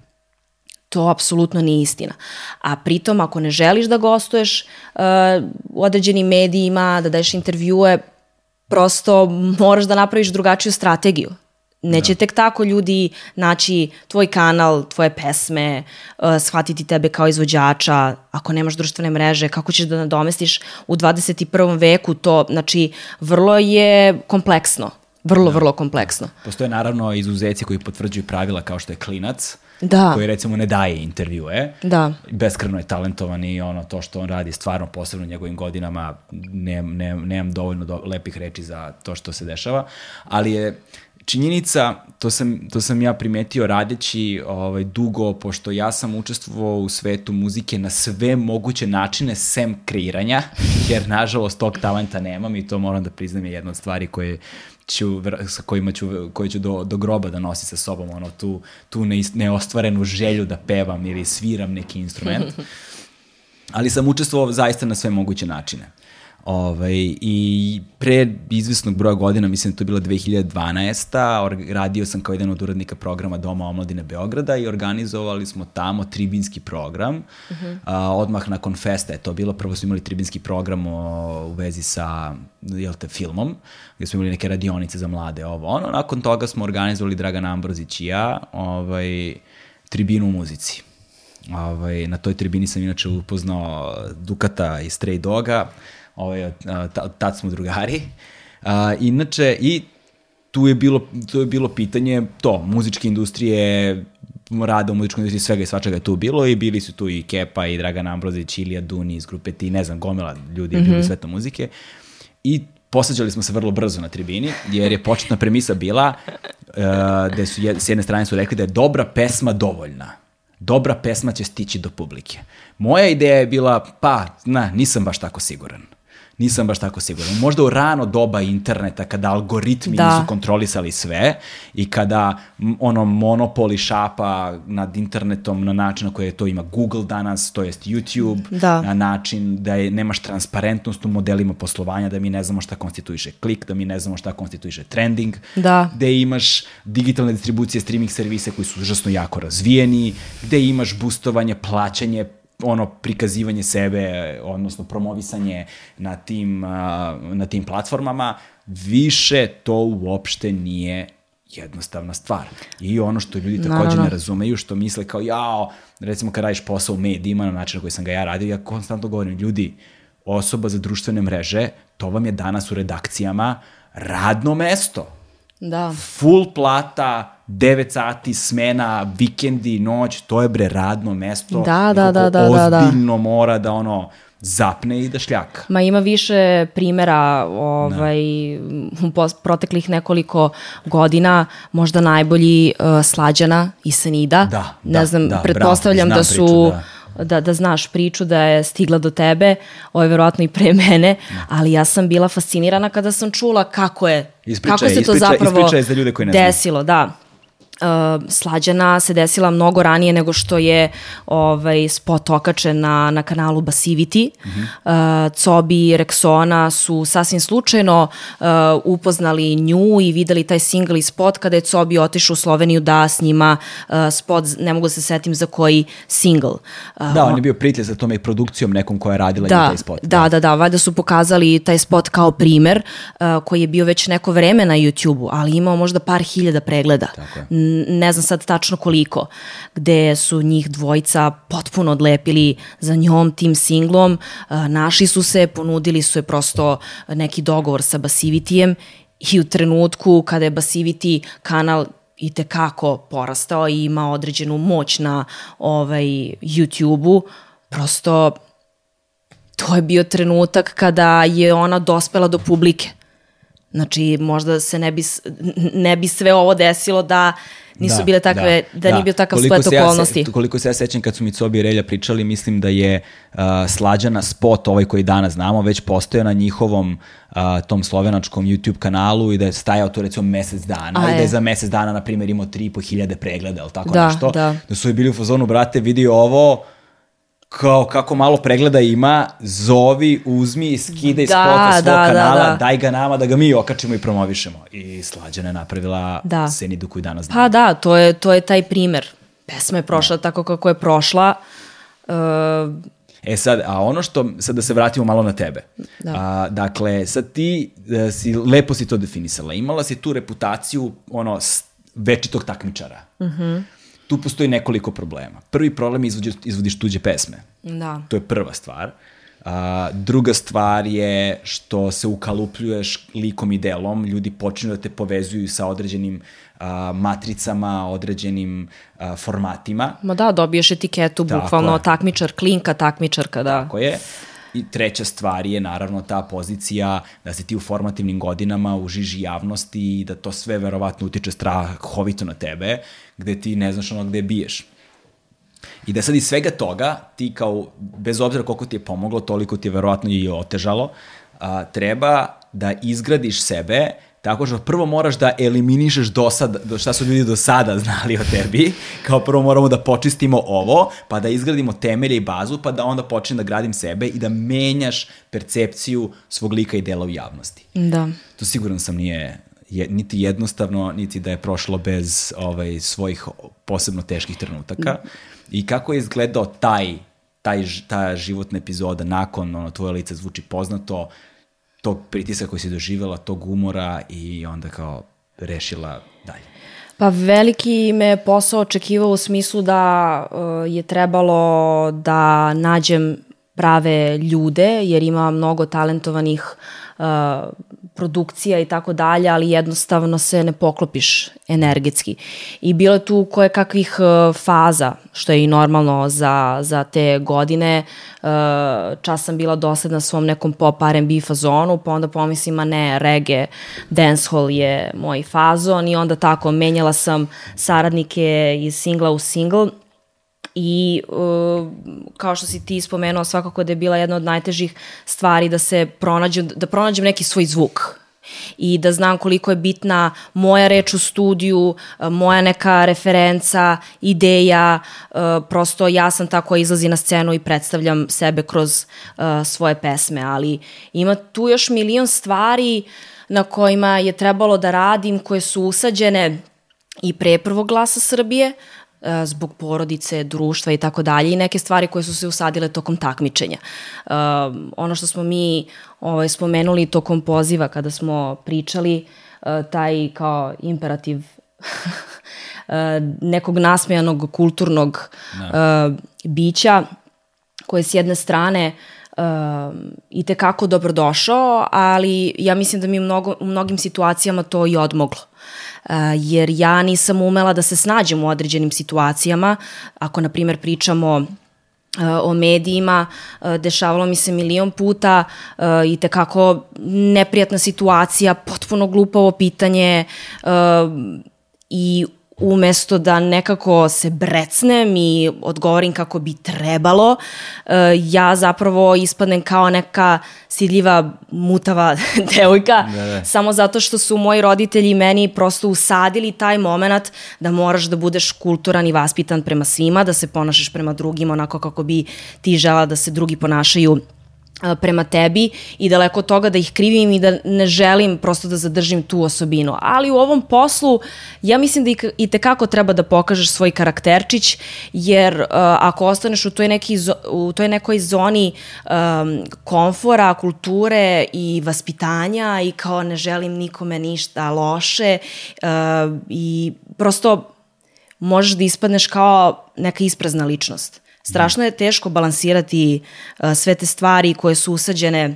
To apsolutno nije istina. A pritom, ako ne želiš da gostuješ uh, u određenim medijima, da daješ intervjue, prosto moraš da napraviš drugačiju strategiju. Neće da. tek tako ljudi naći tvoj kanal, tvoje pesme, uh, shvatiti tebe kao izvođača, ako nemaš društvene mreže, kako ćeš da nadomestiš u 21. veku to, znači, vrlo je kompleksno. Vrlo, da. vrlo kompleksno. Postoje naravno izuzeci koji potvrđuju pravila kao što je Klinac, da. koji recimo ne daje intervjue. Da. Beskreno je talentovan i ono, to što on radi stvarno posebno u njegovim godinama, ne, ne, nemam dovoljno do, lepih reči za to što se dešava, ali je činjenica, to sam, to sam ja primetio radeći ovaj, dugo, pošto ja sam učestvovao u svetu muzike na sve moguće načine, sem kreiranja, <laughs> jer nažalost tog talenta nemam i to moram da priznam je jedna od stvari koje ću, sa kojima ću, koje ću do, do groba da nosi sa sobom, ono, tu, tu neostvarenu želju da pevam ili sviram neki instrument. <laughs> Ali sam učestvovao zaista na sve moguće načine. Ovaj, I pre izvesnog broja godina, mislim da to je bila 2012. Radio sam kao jedan od uradnika programa Doma omladine Beograda i organizovali smo tamo tribinski program. Uh -huh. a, odmah nakon festa je to bilo. Prvo smo imali tribinski program o, u vezi sa jel te, filmom, gde smo imali neke radionice za mlade, ovo ono. Nakon toga smo organizovali Dragan Ambrozić i ja ovaj, tribinu u muzici. Ovaj, na toj tribini sam inače upoznao Dukata i Stray Doga, ovaj, tad smo drugari. A, inače, i tu je bilo, tu je bilo pitanje to, muzičke industrije, rada u muzičkoj industriji, svega i svačega je tu bilo i bili su tu i Kepa i Dragan Ambrozić, Ilija Duni iz grupe Ti, ne znam, gomila ljudi mm -hmm. bilo sveta muzike. I posađali smo se vrlo brzo na tribini, jer je početna premisa bila uh, da su s jedne strane su rekli da je dobra pesma dovoljna. Dobra pesma će stići do publike. Moja ideja je bila, pa, na, nisam baš tako siguran. Nisam baš tako siguran. Možda u rano doba interneta, kada algoritmi da. nisu kontrolisali sve i kada ono monopoli šapa nad internetom na način na koji to ima Google danas, to jest YouTube, da. na način da je, nemaš transparentnost u modelima poslovanja, da mi ne znamo šta konstituiše klik, da mi ne znamo šta konstituiše trending, da. gde imaš digitalne distribucije streaming servise koji su užasno jako razvijeni, gde imaš boostovanje, plaćanje ono prikazivanje sebe, odnosno promovisanje na tim, na tim platformama, više to uopšte nije jednostavna stvar. I ono što ljudi takođe Naravno. ne razumeju, što misle kao, jao, recimo kad radiš posao u medijima na način na koji sam ga ja radio, ja konstantno govorim, ljudi, osoba za društvene mreže, to vam je danas u redakcijama radno mesto. Da. Full plata, 9 sati, smena, vikendi, noć, to je bre radno mesto. Da, da, da, da, da, da. Ozbiljno mora da ono zapne i da šljaka. Ma ima više primera ovaj, da. u proteklih nekoliko godina, možda najbolji uh, Slađana i Sanida. Da, ne da, znam, da, pretpostavljam bravo, da su priču, da da, da znaš priču, da je stigla do tebe, ovo je verovatno i pre <laughs> mene, ali ja sam bila fascinirana kada sam čula kako je, ispričaj, kako se to ispričaj, zapravo ispričaj za ljude koji ne desilo, da. Uh, slađana se desila mnogo ranije nego što je ovaj spot okačen na, na kanalu Basivity. Mm -hmm. uh, Cobi i Rexona su sasvim slučajno uh, upoznali nju i videli taj single i spot kada je Cobi otišao u Sloveniju da snima uh, spot, ne mogu da se setim za koji single. Uh, da, on je bio prijatelj za tome i produkcijom nekom koja je radila da, taj spot. Da, da, da, da, valjda su pokazali taj spot kao primer uh, koji je bio već neko vreme na YouTube-u, ali imao možda par hiljada pregleda. Tako je ne znam sad tačno koliko, gde su njih dvojica potpuno odlepili za njom tim singlom, našli su se, ponudili su je prosto neki dogovor sa Basivitijem i u trenutku kada je Basiviti kanal i te kako porastao i ima određenu moć na ovaj, YouTube-u, prosto to je bio trenutak kada je ona dospela do publike. Znači, možda se ne bi, ne bi sve ovo desilo da nisu da, bile takve, da, da, da nije bio takav koliko splet okolnosti. Ja koliko se ja sećam kad su mi Cobi i Relja pričali, mislim da je uh, slađana spot, ovaj koji danas znamo, već postoje na njihovom uh, tom slovenačkom YouTube kanalu i da je stajao to recimo mesec dana A, i da je za mesec dana, na primjer, imao 3.500 pregleda ili tako da, nešto. Da. da su bili u fazonu, brate, vidi ovo, kao kako malo pregleda ima, zovi, uzmi, skidaj da, spota svog da, kanala, da, da. daj ga nama da ga mi okačimo i promovišemo. I Slađana je napravila da. Senidu koju danas znamo. Pa da, to je, to je taj primer. Pesma je prošla da. tako kako je prošla. Uh, E sad, a ono što, sad da se vratimo malo na tebe. Da. A, dakle, sad ti da si, lepo si to definisala. Imala si tu reputaciju, ono, večitog takmičara. Mhm. Mm tu postoji nekoliko problema. Prvi problem je izvodiš, izvodiš tuđe pesme. Da. To je prva stvar. A, druga stvar je što se ukalupljuješ likom i delom, ljudi počinju da te povezuju sa određenim a, matricama, određenim a, formatima. Ma da, dobiješ etiketu, Tako bukvalno je. takmičar, klinka, takmičarka, da. Tako je. I treća stvar je naravno ta pozicija da se ti u formativnim godinama u žiži javnosti i da to sve verovatno utiče strahovito na tebe, gde ti ne znaš ono gde biješ. I da sad iz svega toga, ti kao, bez obzira koliko ti je pomoglo, toliko ti je verovatno i otežalo, a, treba da izgradiš sebe tako što prvo moraš da eliminišeš do sada, do šta su ljudi do sada znali o tebi, kao prvo moramo da počistimo ovo, pa da izgradimo temelje i bazu, pa da onda počnem da gradim sebe i da menjaš percepciju svog lika i dela u javnosti. Da. To siguran sam nije je, niti jednostavno, niti da je prošlo bez ovaj, svojih posebno teških trenutaka. I kako je izgledao taj, taj, ta životna epizoda nakon ono, tvoje lice zvuči poznato, tog pritiska koji si doživjela, tog umora i onda kao rešila dalje? Pa veliki me posao očekivao u smislu da uh, je trebalo da nađem prave ljude, jer ima mnogo talentovanih uh, produkcija i tako dalje, ali jednostavno se ne poklopiš energetski. I bilo je tu koje kakvih uh, faza, što je i normalno za, za te godine. Uh, čas sam bila dosledna svom nekom pop R&B fazonu, pa onda pomislim, a ne, reggae, dancehall je moj fazon i onda tako menjala sam saradnike iz singla u single i uh, kao što si ti spomenuo svakako da je bila jedna od najtežih stvari da se pronađem, da pronađem neki svoj zvuk. I da znam koliko je bitna moja reč u studiju, moja neka referenca, ideja, uh, prosto ja sam ta koja izlazi na scenu i predstavljam sebe kroz uh, svoje pesme, ali ima tu još milion stvari na kojima je trebalo da radim, koje su usađene i pre prvog glasa Srbije, E, zbog porodice, društva i tako dalje i neke stvari koje su se usadile tokom takmičenja. Uh, ono što smo mi ovaj, spomenuli tokom poziva kada smo pričali, uh, taj kao imperativ uh, <laughs> nekog nasmejanog kulturnog uh, bića koje s jedne strane uh, i tekako dobrodošao, ali ja mislim da mi u, mnogo, u mnogim situacijama to i odmoglo jer ja nisam umela da se snađem u određenim situacijama. Ako, na primjer, pričamo o medijima, dešavalo mi se milion puta i tekako neprijatna situacija, potpuno glupavo pitanje i umesto da nekako se brecnem i odgovorim kako bi trebalo, e, ja zapravo ispadnem kao neka sidljiva, mutava <laughs> devojka, da, da. samo zato što su moji roditelji meni prosto usadili taj moment da moraš da budeš kulturan i vaspitan prema svima, da se ponašaš prema drugima onako kako bi ti žela da se drugi ponašaju prema tebi i daleko od toga da ih krivim i da ne želim prosto da zadržim tu osobinu. Ali u ovom poslu ja mislim da i tekako treba da pokažeš svoj karakterčić jer uh, ako ostaneš u toj, neki, u toj nekoj zoni um, komfora, kulture i vaspitanja i kao ne želim nikome ništa loše uh, i prosto možeš da ispadneš kao neka isprazna ličnost. Strašno je teško balansirati uh, sve te stvari koje su usađene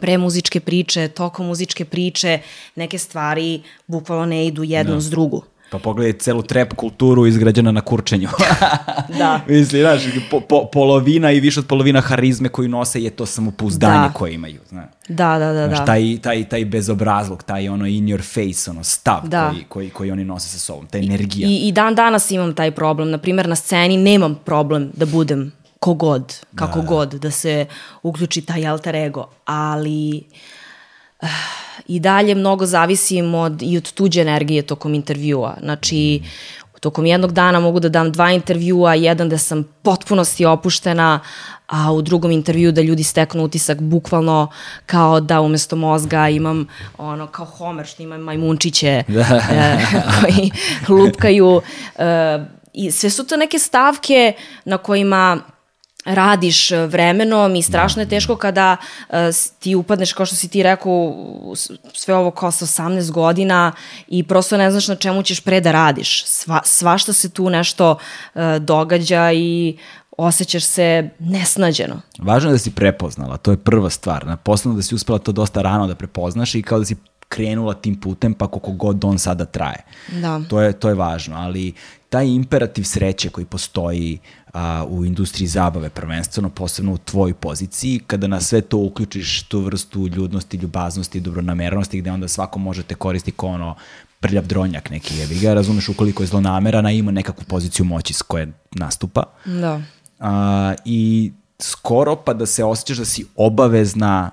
pre muzičke priče, tokom muzičke priče, neke stvari bukvalno ne idu jedno da. s drugu. Pa pogledaj celu trap kulturu izgrađena na kurčenju. <laughs> da. Misli, znaš, po, po, polovina i više od polovina harizme koju nose je to samopouzdanje da. koje imaju, znaš. Da, da, da. Znaš, da. taj, taj, taj bezobrazluk, taj ono in your face, ono stav da. koji, koji, koji oni nose sa sobom, ta energija. I, I dan danas imam taj problem. Naprimer, na sceni nemam problem da budem kogod, kako da, da. god, da se uključi taj alter ego, ali... Uh, i dalje mnogo zavisim od, i od tuđe energije tokom intervjua. Znači, tokom jednog dana mogu da dam dva intervjua, jedan da sam potpunosti opuštena, a u drugom intervju da ljudi steknu utisak bukvalno kao da umesto mozga imam ono kao Homer što ima majmunčiće da. <laughs> e, koji <laughs> lupkaju e, i sve su to neke stavke na kojima radiš e, vremenom i strašno je teško kada uh, ti upadneš, kao što si ti rekao, sve ovo kao sa 18 godina i prosto ne znaš na čemu ćeš pre da radiš. Sva, svašta se tu nešto uh, događa i osjećaš se nesnađeno. Važno je da si prepoznala, to je prva stvar. Na posledno da si uspela to dosta rano da prepoznaš i kao da si krenula tim putem pa koliko god on sada traje. Da. To je, to je važno, ali taj imperativ sreće koji postoji a, u industriji zabave prvenstveno, posebno u tvojoj poziciji, kada na sve to uključiš tu vrstu ljudnosti, ljubaznosti, dobronamernosti, gde onda svako može te koristiti kao ono prljav dronjak neki jevi ga, razumeš ukoliko je zlonameran, a ima nekakvu poziciju moći s koje nastupa. Da. A, I skoro pa da se osjećaš da si obavezna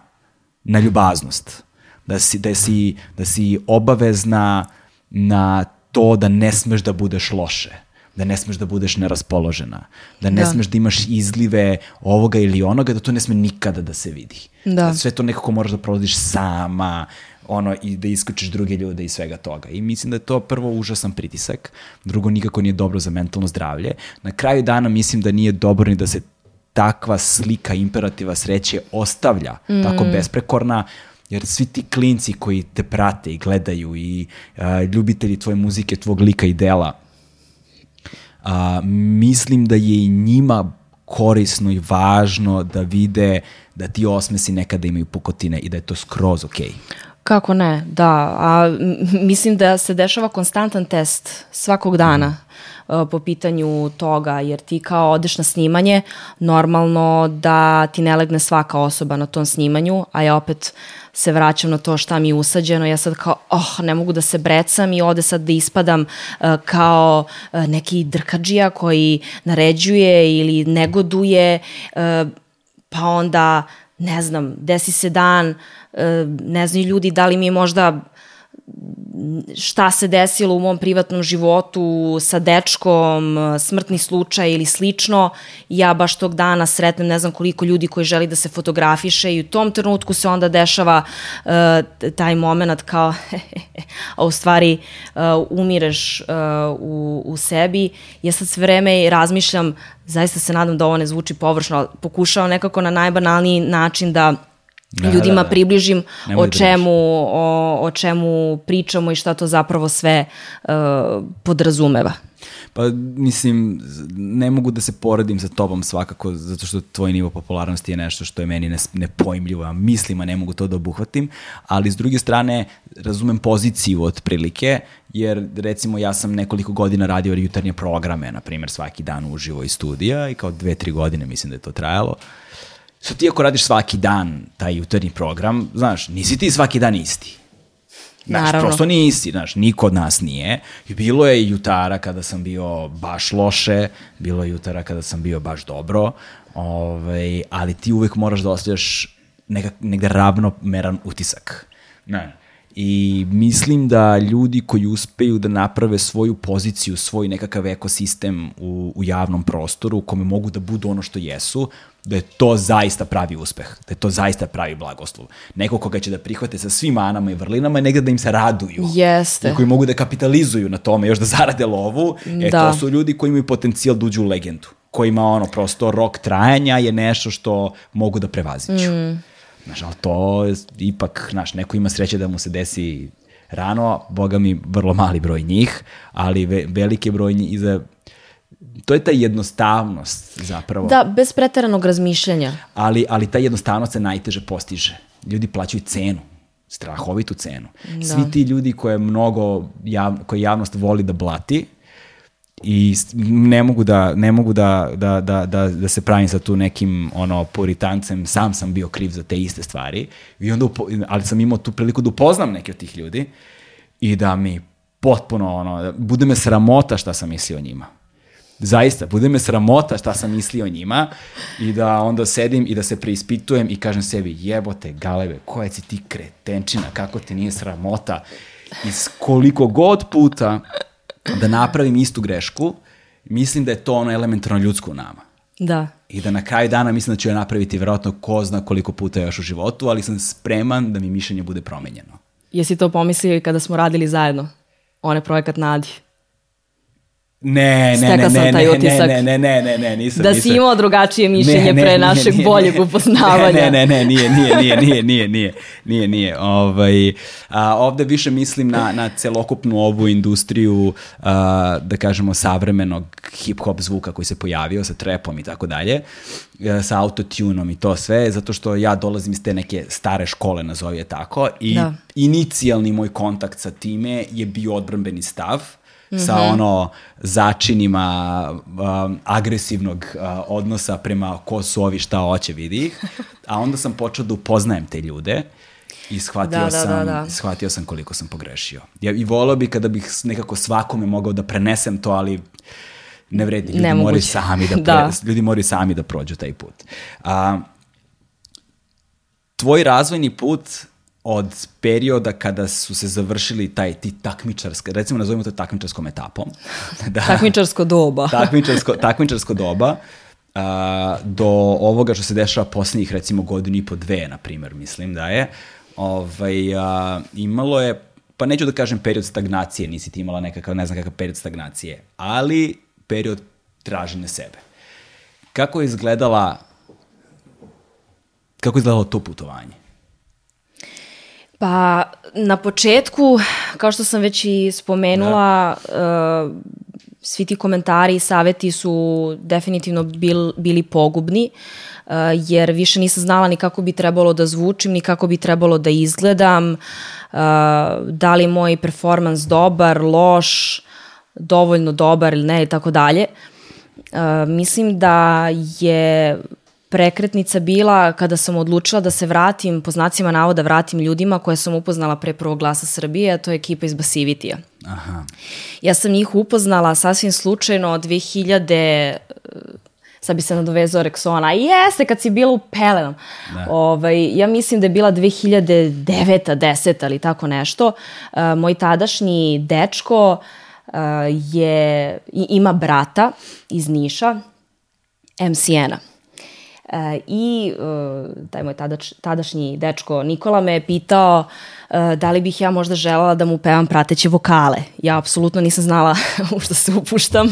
na ljubaznost Da si, da si, da si obavezna na to da ne smeš da budeš loše da ne smeš da budeš neraspoložena, da ne Da. smeš da imaš izlive ovoga ili onoga, da to ne sme nikada da se vidi. Da. sve to nekako moraš da prolaziš sama, ono, i da isključiš druge ljude i svega toga. I mislim da je to prvo užasan pritisak, drugo nikako nije dobro za mentalno zdravlje. Na kraju dana mislim da nije dobro ni da se takva slika imperativa sreće ostavlja tako besprekorna, jer svi ti klinci koji te prate i gledaju i a, ljubitelji tvoje muzike, tvog lika i dela, a, mislim da je i njima korisno i važno da vide da ti osmesi nekada imaju pukotine i da je to skroz okej. Kako ne, da. A mislim da se dešava konstantan test svakog dana uh, po pitanju toga, jer ti kao odeš na snimanje, normalno da ti ne legne svaka osoba na tom snimanju, a ja opet se vraćam na to šta mi je usađeno, ja sad kao, oh, ne mogu da se brecam i ode sad da ispadam uh, kao uh, neki drkađija koji naređuje ili negoduje, uh, pa onda, ne znam, desi se dan, e, ne znaju ljudi da li mi možda šta se desilo u mom privatnom životu sa dečkom, smrtni slučaj ili slično, ja baš tog dana sretnem ne znam koliko ljudi koji želi da se fotografiše i u tom trenutku se onda dešava uh, taj moment kao <laughs> a u stvari uh, umireš uh, u, u sebi. Ja sad sve vreme razmišljam, zaista se nadam da ovo ne zvuči površno, ali pokušavam nekako na najbanalniji način da Da, ljudima da, da. približim Nemoj o da čemu, o, o čemu pričamo i šta to zapravo sve uh, podrazumeva. Pa mislim, ne mogu da se poredim sa tobom svakako, zato što tvoj nivo popularnosti je nešto što je meni nepojmljivo, a mislim, a ne mogu to da obuhvatim, ali s druge strane razumem poziciju otprilike, jer recimo ja sam nekoliko godina radio jutarnje programe, na primjer svaki dan uživo iz studija i kao dve, tri godine mislim da je to trajalo. Sad ti ako radiš svaki dan taj jutarnji program, znaš, nisi ti svaki dan isti. Znaš, Naravno. prosto nisi, znaš, niko od nas nije. I bilo je i jutara kada sam bio baš loše, bilo je jutara kada sam bio baš dobro, ovaj, ali ti uvek moraš da ostavljaš nekak, negde ravnomeran utisak. Ne. I mislim da ljudi koji uspeju da naprave svoju poziciju, svoj nekakav ekosistem u, u javnom prostoru u kome mogu da budu ono što jesu, da je to zaista pravi uspeh, da je to zaista pravi blagoslov. Neko koga će da prihvate sa svim manama i vrlinama i negde da im se raduju. Jeste. I koji mogu da kapitalizuju na tome, još da zarade lovu, e Da. to su ljudi koji imaju potencijal da uđu u legendu. Kojima ono, prosto rok trajanja je nešto što mogu da prevaziću. Mm. Znaš, ali to je ipak, znaš, neko ima sreće da mu se desi rano, boga mi vrlo mali broj njih, ali ve, veliki broj njih iza to je ta jednostavnost zapravo. Da, bez preteranog razmišljanja. Ali, ali ta jednostavnost se najteže postiže. Ljudi plaćaju cenu, strahovitu cenu. Da. Svi ti ljudi koje mnogo jav, koje javnost voli da blati, i ne mogu da ne mogu da, da, da, da, da se pravim sa tu nekim ono puritancem, sam sam bio kriv za te iste stvari i onda upo, ali sam imao tu priliku da upoznam neke od tih ljudi i da mi potpuno ono bude me sramota šta sam mislio o njima. Zaista, bude me sramota šta sam mislio o njima i da onda sedim i da se preispitujem i kažem sebi jebote galebe, koja si ti kretenčina, kako te nije sramota i s koliko god puta da napravim istu grešku, mislim da je to ono elementarno ljudsko u nama. Da. I da na kraju dana mislim da ću je napraviti verovatno ko zna koliko puta još u životu, ali sam spreman da mi mišljenje bude promenjeno. Jesi to pomislio i kada smo radili zajedno? Onaj projekat Nadi. Ne, ne, ne, ne, taj ne, utisak. ne, ne, ne, ne, ne, nisam, Da nisam. si imao drugačije mišljenje pre našeg boljeg upoznavanja. Ne, ne, ne, nije, nije, nije, nije, nije, nije, nije, nije. Ovaj, a, ovde više mislim na, na celokupnu ovu industriju, a, da kažemo, savremenog hip-hop zvuka koji se pojavio sa trepom i tako dalje, e, sa autotunom i to sve, zato što ja dolazim iz te neke stare škole, nazovi je tako, i Da. inicijalni moj kontakt sa time je bio odbrambeni stav, sa ono začinima um, agresivnog uh, odnosa prema ko su ovi šta hoće vidi ih, a onda sam počeo da upoznajem te ljude i shvatio, Da, da, sam, da, da. shvatio sam koliko sam pogrešio. Ja, I volao bi kada bih nekako svakome mogao da prenesem to, ali ne vredi, ljudi Nemoguće. moraju sami da, <laughs> pre, Da. ljudi moraju sami da prođu taj put. A, tvoj razvojni put od perioda kada su se završili taj ti takmičarske, recimo nazovimo to takmičarskom etapom. da, <laughs> takmičarsko doba. <laughs> takmičarsko, takmičarsko doba a, do ovoga što se dešava poslednjih recimo godinu i po dve, na primer, mislim da je. Ovaj, a, imalo je, pa neću da kažem period stagnacije, nisi ti imala nekakav, ne znam kakav period stagnacije, ali period traženja sebe. Kako je izgledala kako je izgledalo to putovanje? Pa, na početku, kao što sam već i spomenula, da. uh, svi ti komentari i saveti su definitivno bil, bili pogubni, uh, jer više nisam znala ni kako bi trebalo da zvučim, ni kako bi trebalo da izgledam, uh, da li je moj performans dobar, loš, dovoljno dobar ili ne i tako dalje. Mislim da je prekretnica bila kada sam odlučila da se vratim, po znacima navoda vratim ljudima koje sam upoznala pre prvog glasa Srbije, a to je ekipa iz Basivitija. Aha. Ja sam njih upoznala sasvim slučajno od 2000 sad bi se nadovezao Rexona, jeste kad si bila u Pelenom. Da. Ovaj, ja mislim da je bila 2009. 10. ali tako nešto. Uh, moj tadašnji dečko uh, je, ima brata iz Niša, MCN-a. E, I e, taj moj tadač, tadašnji dečko Nikola me je pitao e, da li bih ja možda želala da mu pevam prateće vokale. Ja apsolutno nisam znala <laughs> u što se upuštam.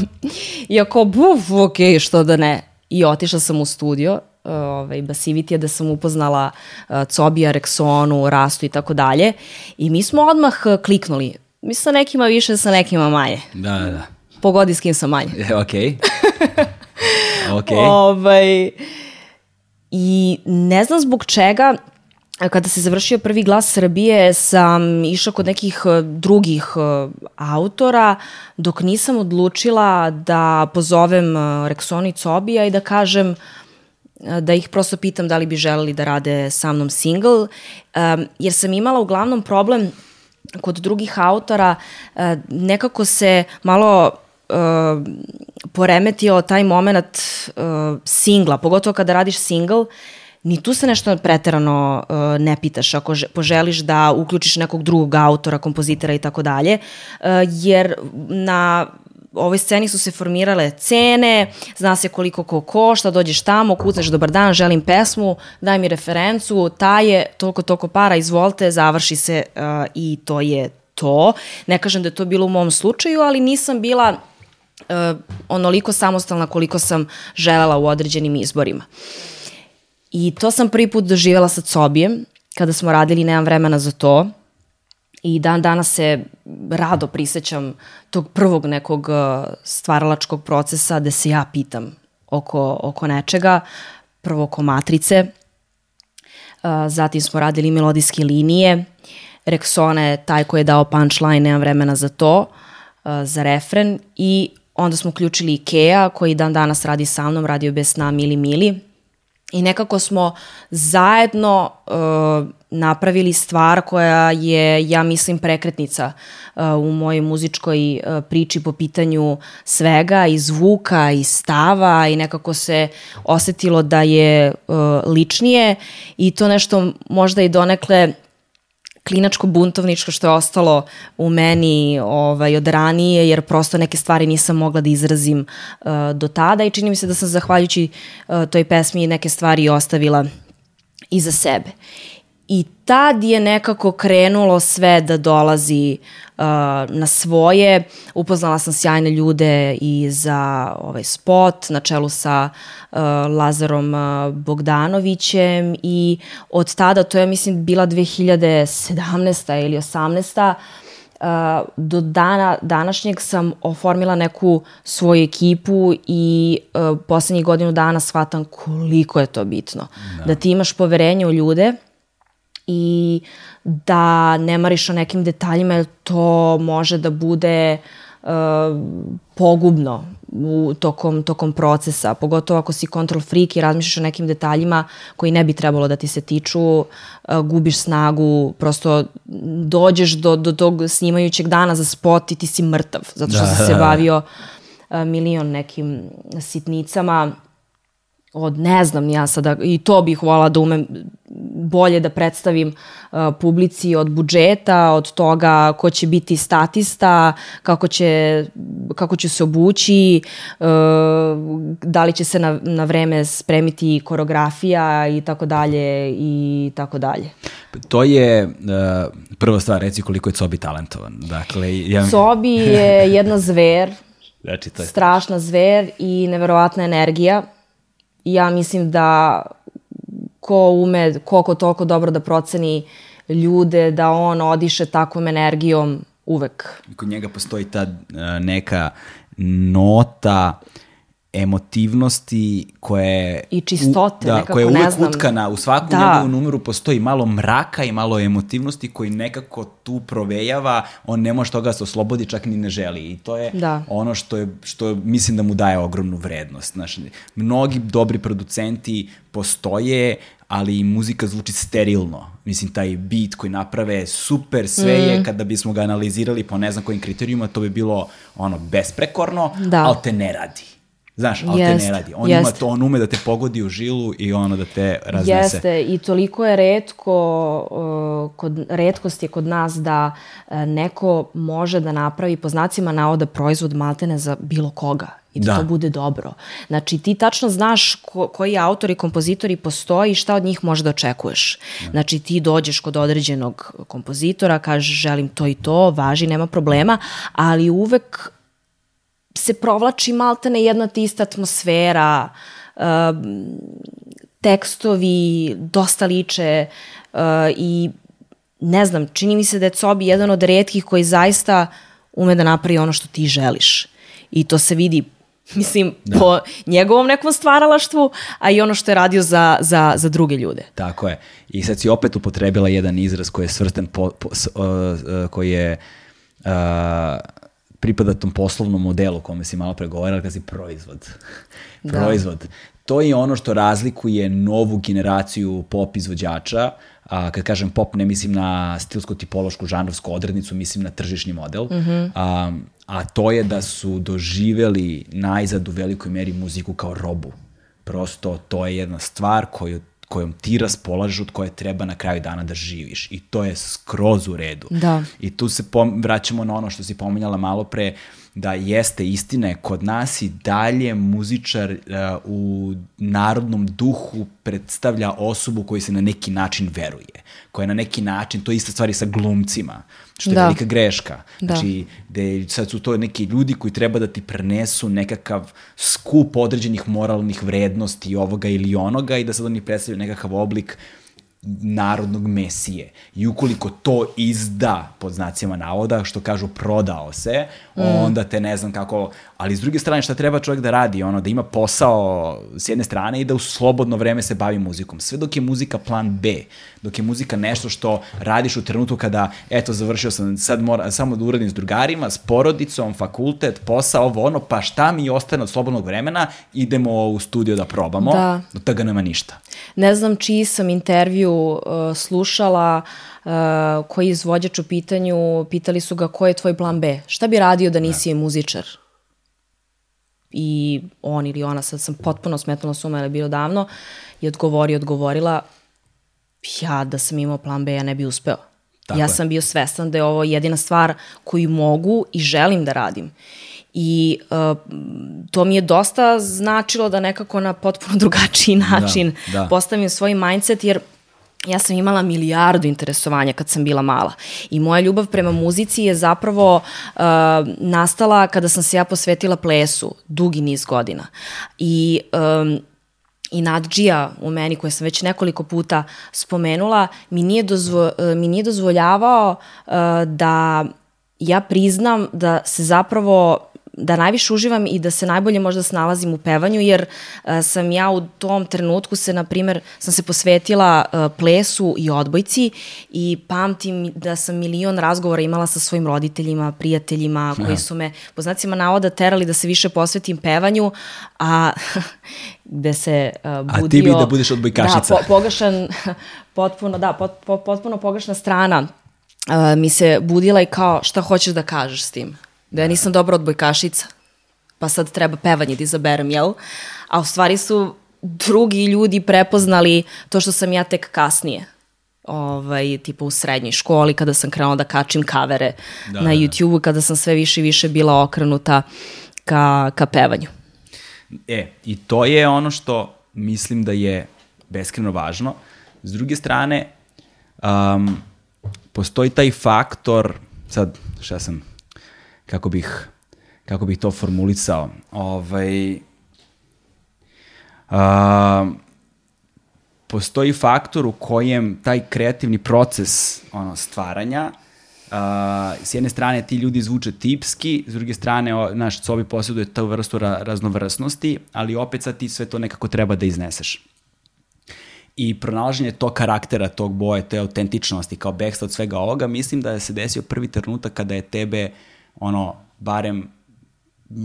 Iako, buf, ok, što da ne. I otišla sam u studio, ovaj, Basivitija, da sam upoznala uh, Cobija, Rexonu, Rastu i tako dalje. I mi smo odmah kliknuli. Mi sa nekima više, sa nekima manje. Da, da, da. Pogodi s kim sam manje. ok. <laughs> ok. ovaj, I ne znam zbog čega, kada se završio prvi glas Srbije, sam išla kod nekih e, drugih e, autora, dok nisam odlučila da pozovem e, Rexona i Cobija i da kažem da ih prosto pitam da li bi želeli da rade sa mnom single, jer sam imala uglavnom problem kod drugih autora, nekako se malo uh, poremetio taj moment uh, singla, pogotovo kada radiš single, ni tu se nešto preterano uh, ne pitaš ako že, poželiš da uključiš nekog drugog autora, kompozitera i tako dalje, uh, jer na ovoj sceni su se formirale cene, zna se koliko ko košta, dođeš tamo, kucaš dobar dan, želim pesmu, daj mi referencu, ta je toliko, toliko para, izvolite, završi se uh, i to je to. Ne kažem da je to bilo u mom slučaju, ali nisam bila uh, onoliko samostalna koliko sam želela u određenim izborima. I to sam prvi put doživjela sa Cobijem, kada smo radili Nemam vremena za to. I dan danas se rado prisećam tog prvog nekog uh, stvaralačkog procesa gde se ja pitam oko, oko nečega. Prvo oko matrice, uh, zatim smo radili melodijske linije. Rexona je taj koji je dao punchline, nemam vremena za to, za refren i Onda smo uključili Ikea koji dan danas radi sa mnom, radio bez sna Mili Mili. I nekako smo zajedno uh, napravili stvar koja je, ja mislim, prekretnica uh, u mojoj muzičkoj uh, priči po pitanju svega i zvuka i stava i nekako se osetilo da je uh, ličnije i to nešto možda i donekle klinačko-buntovničko što je ostalo u meni ovaj, od ranije, jer prosto neke stvari nisam mogla da izrazim uh, do tada i čini mi se da sam zahvaljujući uh, toj pesmi neke stvari ostavila iza sebe. I tad je nekako krenulo sve da dolazi uh, na svoje. Upoznala sam sjajne ljude i za ovaj spot na čelu sa uh, Lazarom uh, Bogdanovićem i od tada, to je mislim bila 2017. ili 18. Uh, do dana današnjeg sam oformila neku svoju ekipu i uh, poslednjih godinu dana shvatam koliko je to bitno. Da, da ti imaš poverenje u ljude, i da ne mariš o nekim detaljima jer to može da bude uh, pogubno u tokom, tokom procesa, pogotovo ako si control freak i razmišljaš o nekim detaljima koji ne bi trebalo da ti se tiču, uh, gubiš snagu, prosto dođeš do, do tog snimajućeg dana za spot i ti si mrtav, zato što da, si se bavio uh, milion nekim sitnicama od ne znam ja sada i to bih volala da umem bolje da predstavim uh, publici od budžeta, od toga ko će biti statista, kako će, kako će se obući, uh, da li će se na, na vreme spremiti koreografija i tako dalje i tako dalje. To je uh, prva stvar, reci koliko je Cobi talentovan. Dakle, ja... Cobi je jedna zver, <laughs> znači, to je... strašna zver i neverovatna energija. Ja mislim da ko ume koliko toliko dobro da proceni ljude, da on odiše takvom energijom uvek. Kod njega postoji ta neka nota emotivnosti koje i čistote da, nekako koja je uvek ne znam. utkana u svakom da. njegovom numeru postoji malo mraka i malo emotivnosti koji nekako tu provejava on ne može toga da se oslobodi čak ni ne želi i to je da. ono što je što mislim da mu daje ogromnu vrednost znači mnogi dobri producenti postoje ali i muzika zvuči sterilno. Mislim, taj beat koji naprave super, sve mm. je, kada bismo ga analizirali po ne znam kojim kriterijuma, to bi bilo ono besprekorno, da. ali te ne radi. Znaš, ali jest, te ne radi. On, jest. ima to, on ume da te pogodi u žilu i ono da te raznese. Jeste, i toliko je redko, uh, kod, redkost je kod nas da uh, neko može da napravi po znacima navoda proizvod maltene za bilo koga i da, da to bude dobro. Znači ti tačno znaš ko, koji autori i kompozitori postoji i šta od njih možeš da očekuješ. Da. Znači ti dođeš kod određenog kompozitora, kažeš želim to i to, važi, nema problema, ali uvek se provlači maltene jedna te ista atmosfera, uh, tekstovi dosta liče uh, i ne znam, čini mi se da je Cobi jedan od redkih koji zaista ume da napravi ono što ti želiš. I to se vidi <laughs> Mislim, da. po njegovom nekom stvaralaštvu, a i ono što je radio za, za, za druge ljude. Tako je. I sad si opet upotrebila jedan izraz koji je svrsten, po, po, uh, uh, koji je uh, pripada tom poslovnom modelu kome si malo pregovarala, kada si proizvod. <laughs> Da. proizvod. To je ono što razlikuje novu generaciju pop izvođača, a, kad kažem pop ne mislim na stilsko-tipološku žanrovsku odrednicu, mislim na tržišni model, mm -hmm. a, a to je da su doživeli najzad u velikoj meri muziku kao robu. Prosto to je jedna stvar koju kojom ti raspolažeš, od koje treba na kraju dana da živiš. I to je skroz u redu. Da. I tu se vraćamo na ono što si pominjala malo pre, da jeste istine, kod nas i dalje muzičar uh, u narodnom duhu predstavlja osobu koji se na neki način veruje, koja je na neki način, to je ista stvari sa glumcima, što je da. velika greška. Da. Znači, da sad su to neki ljudi koji treba da ti prenesu nekakav skup određenih moralnih vrednosti ovoga ili onoga i da sad oni predstavljaju nekakav oblik narodnog mesije. I ukoliko to izda, pod znacima navoda, što kažu prodao se, mm. onda te ne znam kako... Ali s druge strane, šta treba čovjek da radi? Ono, da ima posao s jedne strane i da u slobodno vreme se bavi muzikom. Sve dok je muzika plan B, dok je muzika nešto što radiš u trenutku kada, eto, završio sam, sad mora, samo da uradim s drugarima, s porodicom, fakultet, posao, ovo ono, pa šta mi ostane od slobodnog vremena, idemo u studio da probamo, da. od toga nema ništa. Ne znam čiji sam intervju uh, slušala, uh, koji izvođač u pitanju, pitali su ga ko je tvoj plan B? Šta bi radio da nisi da. muzičar? I on ili ona, sad sam potpuno smetnula suma, jer je bilo davno, i odgovori, odgovorila, ja da sam imao plan B, ja ne bi uspeo. Tako ja je. sam bio svestan da je ovo jedina stvar koju mogu i želim da radim. I uh, to mi je dosta značilo da nekako na potpuno <laughs> drugačiji da, način da, da. postavim svoj mindset, jer ja sam imala milijardu interesovanja kad sam bila mala. I moja ljubav prema muzici je zapravo uh, nastala kada sam se ja posvetila plesu dugi niz godina. I um, i Nadžija u meni, koje sam već nekoliko puta spomenula, mi nije, dozvo, mi nije dozvoljavao uh, da ja priznam da se zapravo da najviše uživam i da se najbolje možda snalazim u pevanju, jer uh, sam ja u tom trenutku se, na primer, sam se posvetila uh, plesu i odbojci i pamtim da sam milion razgovora imala sa svojim roditeljima, prijateljima, koji su me, po znacima navoda, terali da se više posvetim pevanju, a gde <laughs> se uh, budio... A ti bi da budeš odbojkašica. Da, po, pogašan, <laughs> potpuno, da, pot, pot, potpuno pogašna strana uh, mi se budila i kao šta hoćeš da kažeš s tim? Da ja nisam dobra odbojkašica, pa sad treba pevanje da izaberem, jel? A u stvari su drugi ljudi prepoznali to što sam ja tek kasnije. ovaj, tipa u srednjoj školi, kada sam krenula da kačim kavere da, na YouTube-u, kada sam sve više i više bila okrenuta ka, ka pevanju. E, i to je ono što mislim da je beskreno važno. S druge strane, um, postoji taj faktor, sad šta sam, kako bih, kako bih to formulisao, ovaj, um, postoji faktor u kojem taj kreativni proces ono, stvaranja Uh, s jedne strane ti ljudi zvuče tipski, s druge strane o, naš sobi posjeduje tu vrstu ra, raznovrsnosti, ali opet sad ti sve to nekako treba da izneseš. I pronalaženje tog karaktera, tog boje, te autentičnosti kao beksta od svega ovoga, mislim da se desio prvi trenutak kada je tebe, ono, barem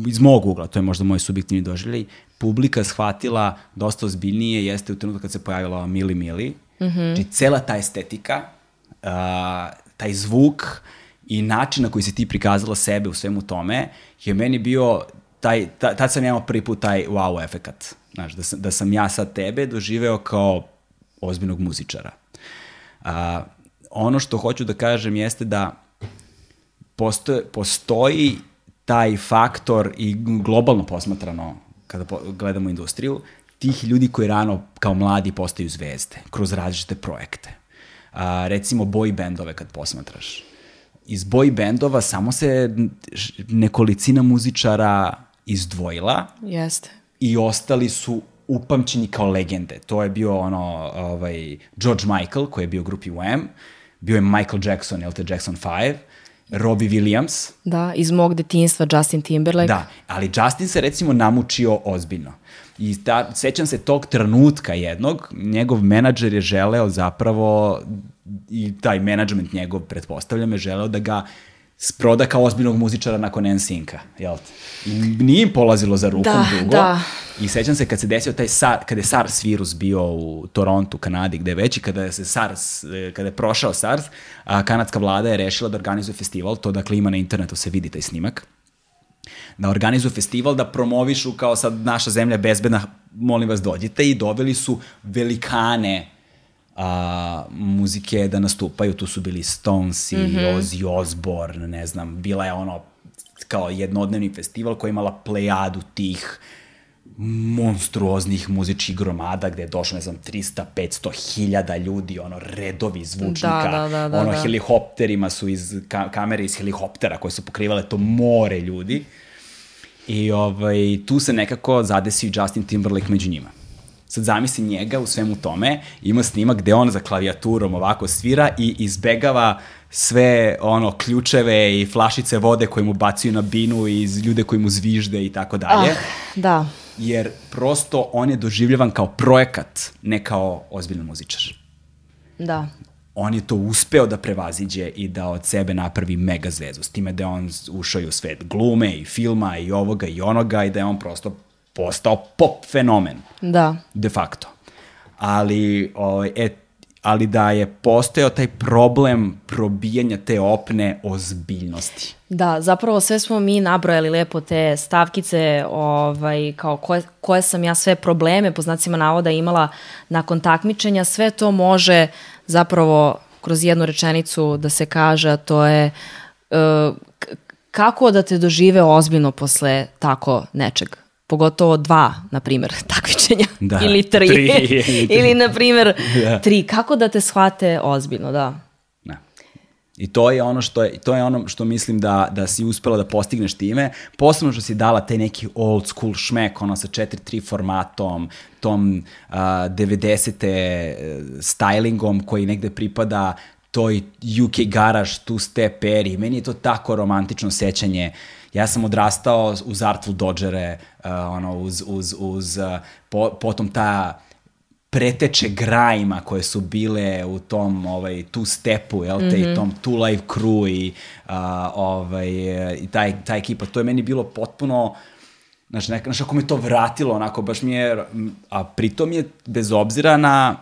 iz mog ugla, to je možda moj subjektivni doživljaj, publika shvatila dosta ozbiljnije jeste u trenutku kad se pojavila Mili Mili. Mm -hmm. Znači, cela ta estetika, uh, taj zvuk i način na koji si ti prikazala sebe u svemu tome je meni bio taj, ta, tad sam imao prvi put taj wow efekat. Znaš, da sam, da sam ja sad tebe doživeo kao ozbiljnog muzičara. A, ono što hoću da kažem jeste da postoji, postoji taj faktor i globalno posmatrano kada po, gledamo industriju, tih ljudi koji rano kao mladi postaju zvezde kroz različite projekte. A, recimo boy bandove kad posmatraš. Iz boy bandova samo se nekolicina muzičara izdvojila. Jeste. I ostali su upamćeni kao legende. To je bio ono, ovaj, George Michael, koji je bio u grupi Wham, bio je Michael Jackson, te Jackson 5, Robbie Williams. Da, iz mog detinstva Justin Timberlake. Da, ali Justin se recimo namučio ozbiljno. I ta, sećam se tog trenutka jednog, njegov menadžer je želeo zapravo, i taj menadžment njegov, pretpostavljam, je želeo da ga sproda kao ozbiljnog muzičara nakon NSYNC-a, jel te? I nije im polazilo za rukom da, dugo. Da, I sećam se kad se desio taj SAR, kada je SARS virus bio u Torontu, Kanadi, gde već i kada je se SARS, kada je prošao SARS, a kanadska vlada je rešila da organizuje festival, to dakle ima na internetu se vidi taj snimak, da organizuju festival, da promovišu kao sad naša zemlja bezbedna, molim vas dođite i doveli su velikane a, muzike da nastupaju, tu su bili Stones i mm -hmm. Ozzy Osbourne, ne znam, bila je ono kao jednodnevni festival koji je imala plejadu tih monstruoznih muzičkih gromada gde je došlo, ne znam, 300, 500 hiljada ljudi, ono, redovi zvučnika, da, da, da, da, ono, da. helikopterima su iz, ka, kamere iz helikoptera koje su pokrivale to more ljudi. I ovaj, tu se nekako zadesio Justin Timberlake među njima. Sad zamisli njega u svemu tome, ima snimak gde on za klavijaturom ovako svira i izbegava sve ono ključeve i flašice vode koje mu bacuju na binu i ljude koji mu zvižde i tako dalje. Ah, da. Jer prosto on je doživljavan kao projekat, ne kao ozbiljan muzičar. Da. On je to uspeo da prevaziđe i da od sebe napravi mega zvezdu. S time da je on ušao i u svet glume i filma i ovoga i onoga i da je on prosto postao pop fenomen. Da. De facto. Ali, ovaj, e, ali da je postojao taj problem probijanja te opne ozbiljnosti. Da, zapravo sve smo mi nabrojali lepo te stavkice, ovaj, kao koje, koje sam ja sve probleme, po znacima navoda, imala nakon takmičenja, sve to može zapravo kroz jednu rečenicu da se kaže, a to je uh, kako da te dožive ozbiljno posle tako nečeg pogotovo dva, na primjer, <laughs> takmičenja da, ili tri, tri <laughs> ili, na primjer, da. tri. Kako da te shvate ozbiljno, da. Da. I to je ono što je, to je ono što mislim da, da si uspela da postigneš time, posebno što si dala taj neki old school šmek, ono sa 4-3 formatom, tom uh, 90. E, stylingom koji negde pripada toj UK garage, tu step eri. Meni je to tako romantično sećanje uh, Ja sam odrastao uz Artful Dodgere, uh, ono, uz, uz, uz uh, po, potom ta preteče grajima koje su bile u tom ovaj tu stepu jel te mm -hmm. i mhm. tom two life crew i uh, ovaj i taj ta ekipa to je meni bilo potpuno znači neka znači ako me to vratilo onako baš mi je a pritom je bez obzira na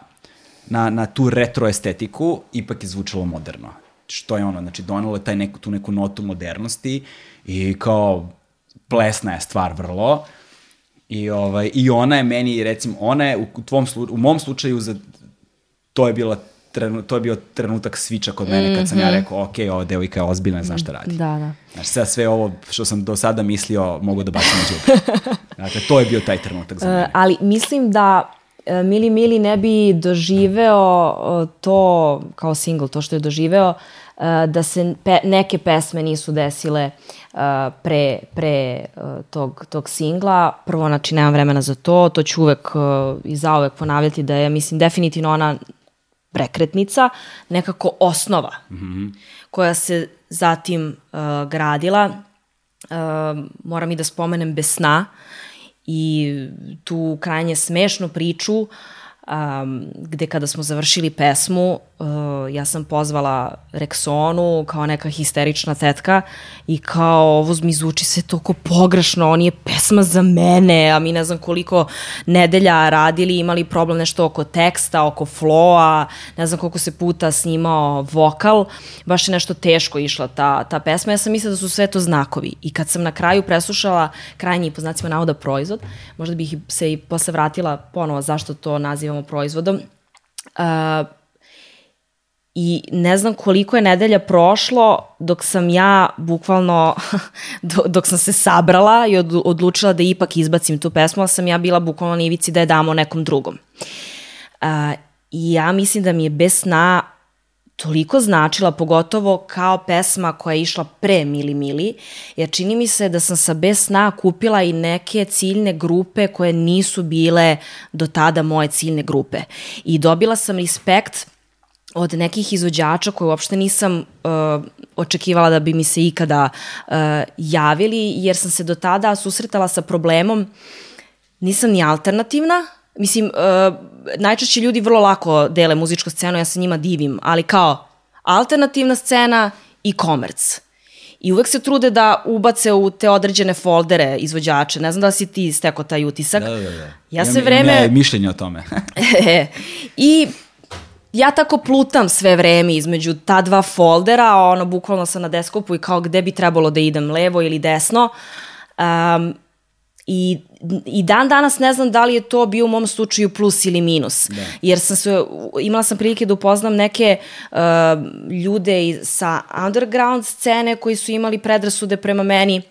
na, na tu retro estetiku ipak je zvučalo moderno što je ono znači donelo je taj neku tu neku notu modernosti I kao, plesna je stvar vrlo. I, ovaj, I ona je meni, recimo, ona je u, tvom slu, u mom slučaju, za, to je bila trenu, to je bio trenutak sviča kod mene kad sam ja rekao, ok, ova devojka je ozbiljna, znaš šta radi. Da, da. Znači, sad sve ovo što sam do sada mislio mogu da bacim na džubre. <laughs> Dakle, to je bio taj trenutak za E, mene. ali mislim da e, Mili Mili ne bi doživeo e, to kao single, to što je doživeo, da se pe, neke pesme nisu desile e, pre, pre e, tog, tog singla. Prvo, znači, nemam vremena za to, to ću uvek e, i zauvek ponavljati da je, mislim, definitivno ona prekretnica, nekako osnova koja se zatim uh, gradila. Uh, moram i da spomenem Besna i tu krajnje smešnu priču um, gde kada smo završili pesmu uh, ja sam pozvala Rexonu kao neka histerična tetka i kao ovo mi zvuči sve toliko pogrešno, on je pesma za mene, a mi ne znam koliko nedelja radili, imali problem nešto oko teksta, oko floa, ne znam koliko se puta snimao vokal, baš je nešto teško išla ta, ta pesma, ja sam mislila da su sve to znakovi i kad sam na kraju preslušala krajnji po znacima navoda proizvod, možda bih se i posle vratila ponovo zašto to nazivamo proizvodom, uh, I ne znam koliko je nedelja prošlo dok sam ja bukvalno, <laughs> do- dok sam se sabrala i od, odlučila da ipak izbacim tu pesmu, ali sam ja bila bukvalno na ivici da je damo nekom drugom. Uh, I ja mislim da mi je bez sna toliko značila, pogotovo kao pesma koja je išla pre Mili Mili, jer čini mi se da sam sa Bez sna kupila i neke ciljne grupe koje nisu bile do tada moje ciljne grupe. I dobila sam respekt od nekih izvođača koje uopšte nisam uh, očekivala da bi mi se ikada uh, javili, jer sam se do tada susretala sa problemom nisam ni alternativna, mislim, uh, najčešće ljudi vrlo lako dele muzičku scenu, ja se njima divim, ali kao alternativna scena i komerc. I uvek se trude da ubace u te određene foldere izvođače. Ne znam da li si ti stekao taj utisak. Da, da, da. Ja se Imam- vreme... ja mišljenje o tome. <laughs> <laughs> I ja tako plutam sve vreme između ta dva foldera, ono, bukvalno sam na desktopu i kao gde bi trebalo da idem, levo ili desno. Um, I, I dan danas ne znam da li je to bio u mom slučaju plus ili minus. Da. Jer sam se, imala sam prilike da upoznam neke uh, ljude sa underground scene koji su imali predrasude prema meni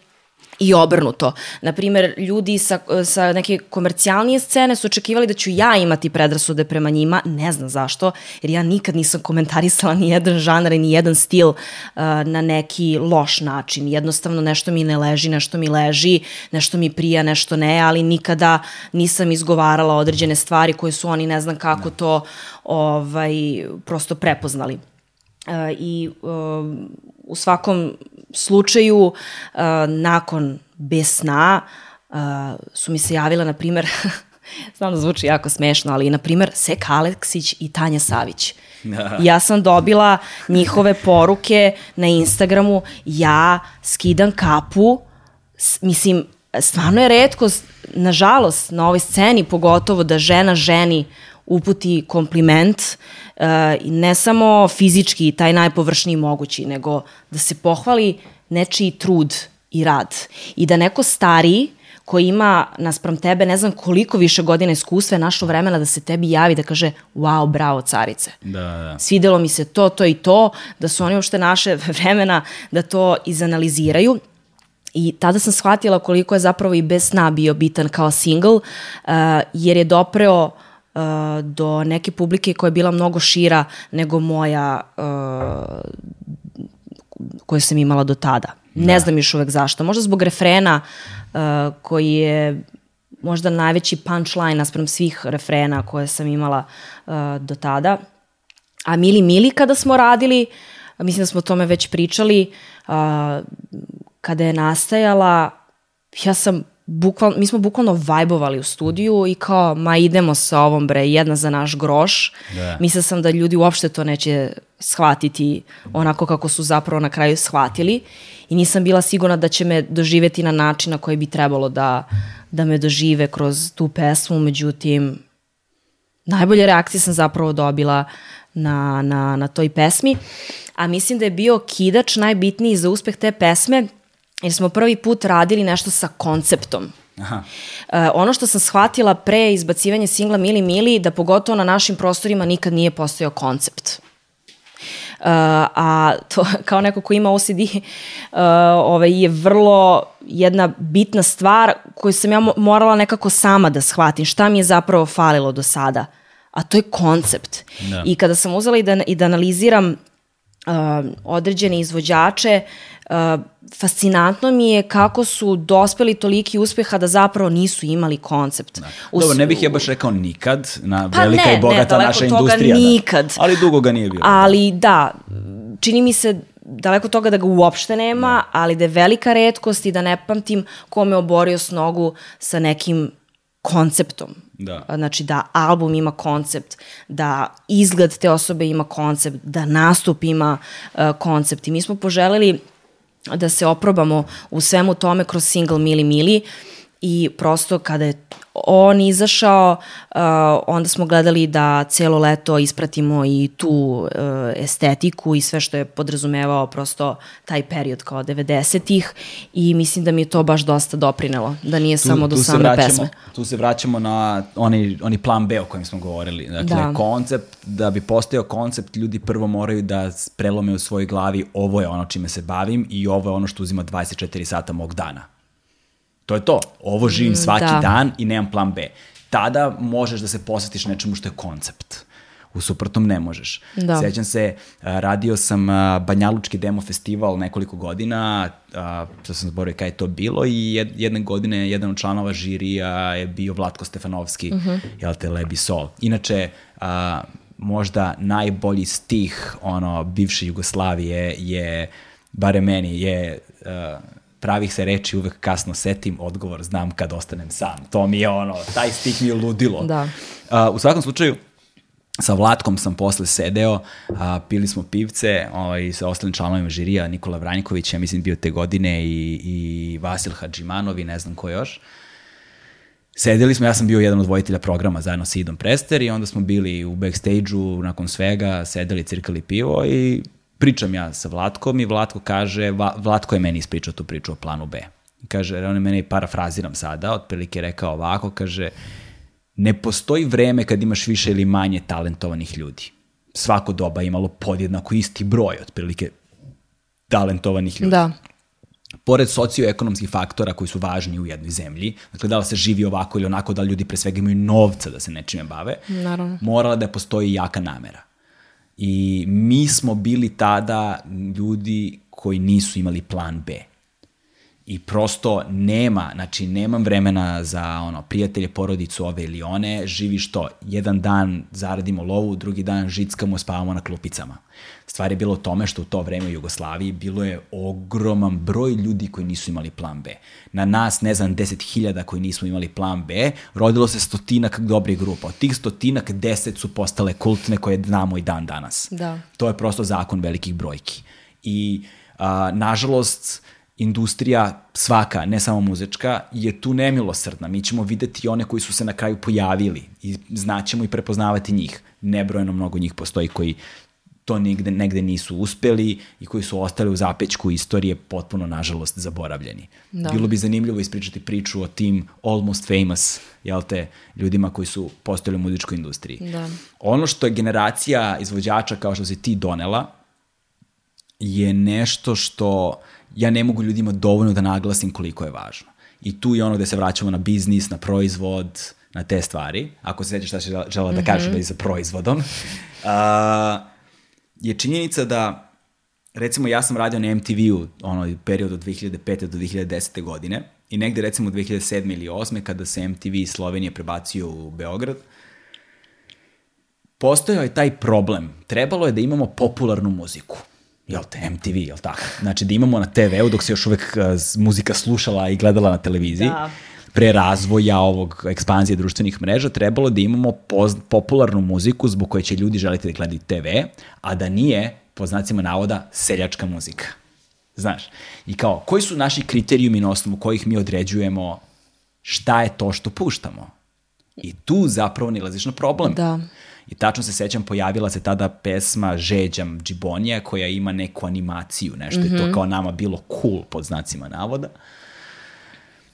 i obrnuto. Naprimer, ljudi sa, sa neke komercijalnije scene su očekivali da ću ja imati predrasude prema njima, ne znam zašto, jer ja nikad nisam komentarisala ni jedan žanar i ni jedan stil uh, na neki loš način. Jednostavno nešto mi ne leži, nešto mi leži, nešto mi prija, nešto ne, ali nikada nisam izgovarala određene stvari koje su oni ne znam kako to ovaj, prosto prepoznali. Uh, I uh, u svakom slučaju uh, nakon bez sna uh, su mi se javila, na primer, <laughs> znam da zvuči jako smešno, ali na primer Sek Aleksić i Tanja Savić. Ja sam dobila njihove poruke na Instagramu, ja skidam kapu, s, mislim, stvarno je redko, nažalost, na ovoj sceni pogotovo da žena ženi uputi kompliment, uh, ne samo fizički, taj najpovršniji mogući, nego da se pohvali nečiji trud i rad. I da neko stariji, koji ima naspram tebe ne znam koliko više godina iskustva je našo vremena da se tebi javi da kaže wow, bravo carice. da, da. Svidelo mi se to, to i to, da su oni uopšte naše <laughs> vremena da to izanaliziraju. I tada sam shvatila koliko je zapravo i bez sna bio bitan kao single, uh, jer je dopreo uh, do neke publike koja je bila mnogo šira nego moja uh, koju sam imala do tada. Da. Ne znam još uvek zašto. Možda zbog refrena uh, koji je možda najveći punchline naspram svih refrena koje sam imala uh, do tada. A Mili Mili kada smo radili, mislim da smo o tome već pričali, uh, kada je nastajala, ja sam bukvalno, mi smo bukvalno vajbovali u studiju i kao, ma idemo sa ovom bre, jedna za naš groš. Da. Mislila sam da ljudi uopšte to neće shvatiti onako kako su zapravo na kraju shvatili i nisam bila sigurna da će me doživeti na način na koji bi trebalo da, da me dožive kroz tu pesmu, međutim, najbolje reakcije sam zapravo dobila na, na, na toj pesmi, a mislim da je bio kidač najbitniji za uspeh te pesme, jer smo prvi put radili nešto sa konceptom. Aha. Uh, ono što sam shvatila pre izbacivanja singla Mili Mili, da pogotovo na našim prostorima nikad nije postojao koncept. Uh, a to <laughs> kao neko ko ima OCD uh, ovaj, je vrlo jedna bitna stvar koju sam ja morala nekako sama da shvatim šta mi je zapravo falilo do sada a to je koncept da. i kada sam uzela i da, i da analiziram uh, određene izvođače uh, fascinantno mi je kako su dospeli toliki uspeha da zapravo nisu imali koncept. Da. Dobro, ne bih ja baš rekao nikad, na pa velika ne, i bogata ne, naša industrija. Da. Nikad. Da. Ali dugo ga nije bilo. Ali da, čini mi se daleko toga da ga uopšte nema, da. ali da je velika redkost i da ne pamtim kome oborio s nogu sa nekim konceptom. Da. Znači da album ima koncept, da izgled te osobe ima koncept, da nastup ima uh, koncept. I mi smo poželeli da se oprobamo u svemu tome kroz single Mili Mili i prosto kada je on izašao, uh, onda smo gledali da celo leto ispratimo i tu uh, estetiku i sve što je podrazumevao prosto taj period kao 90-ih i mislim da mi je to baš dosta doprinelo, da nije tu, samo do same vraćamo, pesme. Tu se vraćamo na oni, oni plan B o kojem smo govorili. Dakle, da. koncept, da bi postao koncept, ljudi prvo moraju da prelome u svojoj glavi ovo je ono čime se bavim i ovo je ono što uzima 24 sata mog dana To je to. Ovo živim mm, svaki da. dan i nemam plan B. Tada možeš da se posvetiš nečemu što je koncept. U suprotnom ne možeš. Da. Sećam se, radio sam Banjalučki demo festival nekoliko godina, što sam zborio kada je to bilo i jedne godine jedan od članova žirija je bio Vlatko Stefanovski, uh mhm. -huh. jel te, Lebi Sol. Inače, a, možda najbolji stih ono, bivše Jugoslavije je, bare meni, je uh, pravih se reči uvek kasno setim, odgovor znam kad ostanem sam. To mi je ono, taj stih mi je ludilo. Da. Uh, u svakom slučaju, sa Vlatkom sam posle sedeo, a, pili smo pivce ovaj, sa ostalim članovima žirija, Nikola Vranjković, ja mislim bio te godine i, i Vasil Hadžimanov i ne znam ko još. Sedeli smo, ja sam bio jedan od vojitelja programa zajedno sa Idom Prester i onda smo bili u backstage-u nakon svega, sedeli, cirkali pivo i pričam ja sa Vlatkom i Vlatko kaže, Vlatko je meni ispričao tu priču o planu B. Kaže, on je meni parafraziram sada, otprilike rekao ovako, kaže, ne postoji vreme kad imaš više ili manje talentovanih ljudi. Svako doba je imalo podjednako isti broj, otprilike, talentovanih ljudi. Da. Pored socioekonomskih faktora koji su važni u jednoj zemlji, dakle da li se živi ovako ili onako, da li ljudi pre svega imaju novca da se nečime bave, Naravno. morala da postoji jaka namera. I mi smo bili tada ljudi koji nisu imali plan B. I prosto nema, znači nemam vremena za ono, prijatelje, porodicu ove ili one, živiš to, jedan dan zaradimo lovu, drugi dan žickamo, spavamo na klupicama. Stvar je bilo tome što u to vreme u Jugoslaviji bilo je ogroman broj ljudi koji nisu imali plan B. Na nas, ne znam, deset hiljada koji nismo imali plan B, rodilo se stotinak dobrih grupa. Od tih stotinak deset su postale kultne koje znamo i dan danas. Da. To je prosto zakon velikih brojki. I, a, nažalost, industrija svaka, ne samo muzička, je tu nemilosrdna. Mi ćemo videti one koji su se na kraju pojavili i znaćemo i prepoznavati njih. Nebrojeno mnogo njih postoji koji to nigde, negde nisu uspeli i koji su ostali u zapećku istorije potpuno, nažalost, zaboravljeni. Da. Bilo bi zanimljivo ispričati priču o tim almost famous, jel te, ljudima koji su postojali u muzičkoj industriji. Da. Ono što je generacija izvođača, kao što si ti donela, je nešto što ja ne mogu ljudima dovoljno da naglasim koliko je važno. I tu je ono gde se vraćamo na biznis, na proizvod, na te stvari. Ako se sećaš šta se žela da kažeš mm -hmm. sa proizvodom. <laughs> Uh, je činjenica da recimo ja sam radio na MTV-u ono period od 2005. do 2010. godine i negde recimo 2007. ili 2008. kada se MTV iz Slovenije prebacio u Beograd, postojao je taj problem. Trebalo je da imamo popularnu muziku. Jel te, MTV, jel tako? Znači da imamo na TV-u dok se još uvek uh, muzika slušala i gledala na televiziji. Da pre razvoja ovog ekspanzije društvenih mreža trebalo da imamo poz, popularnu muziku zbog koje će ljudi želiti da gledaju TV, a da nije, po znacima navoda, seljačka muzika. Znaš, i kao, koji su naši kriterijumi na osnovu kojih mi određujemo šta je to što puštamo? I tu zapravo nilaziš na problem. Da. I tačno se sećam, pojavila se tada pesma Žeđam Džibonija koja ima neku animaciju, nešto mm -hmm. je to mhm. kao nama bilo cool pod znacima navoda.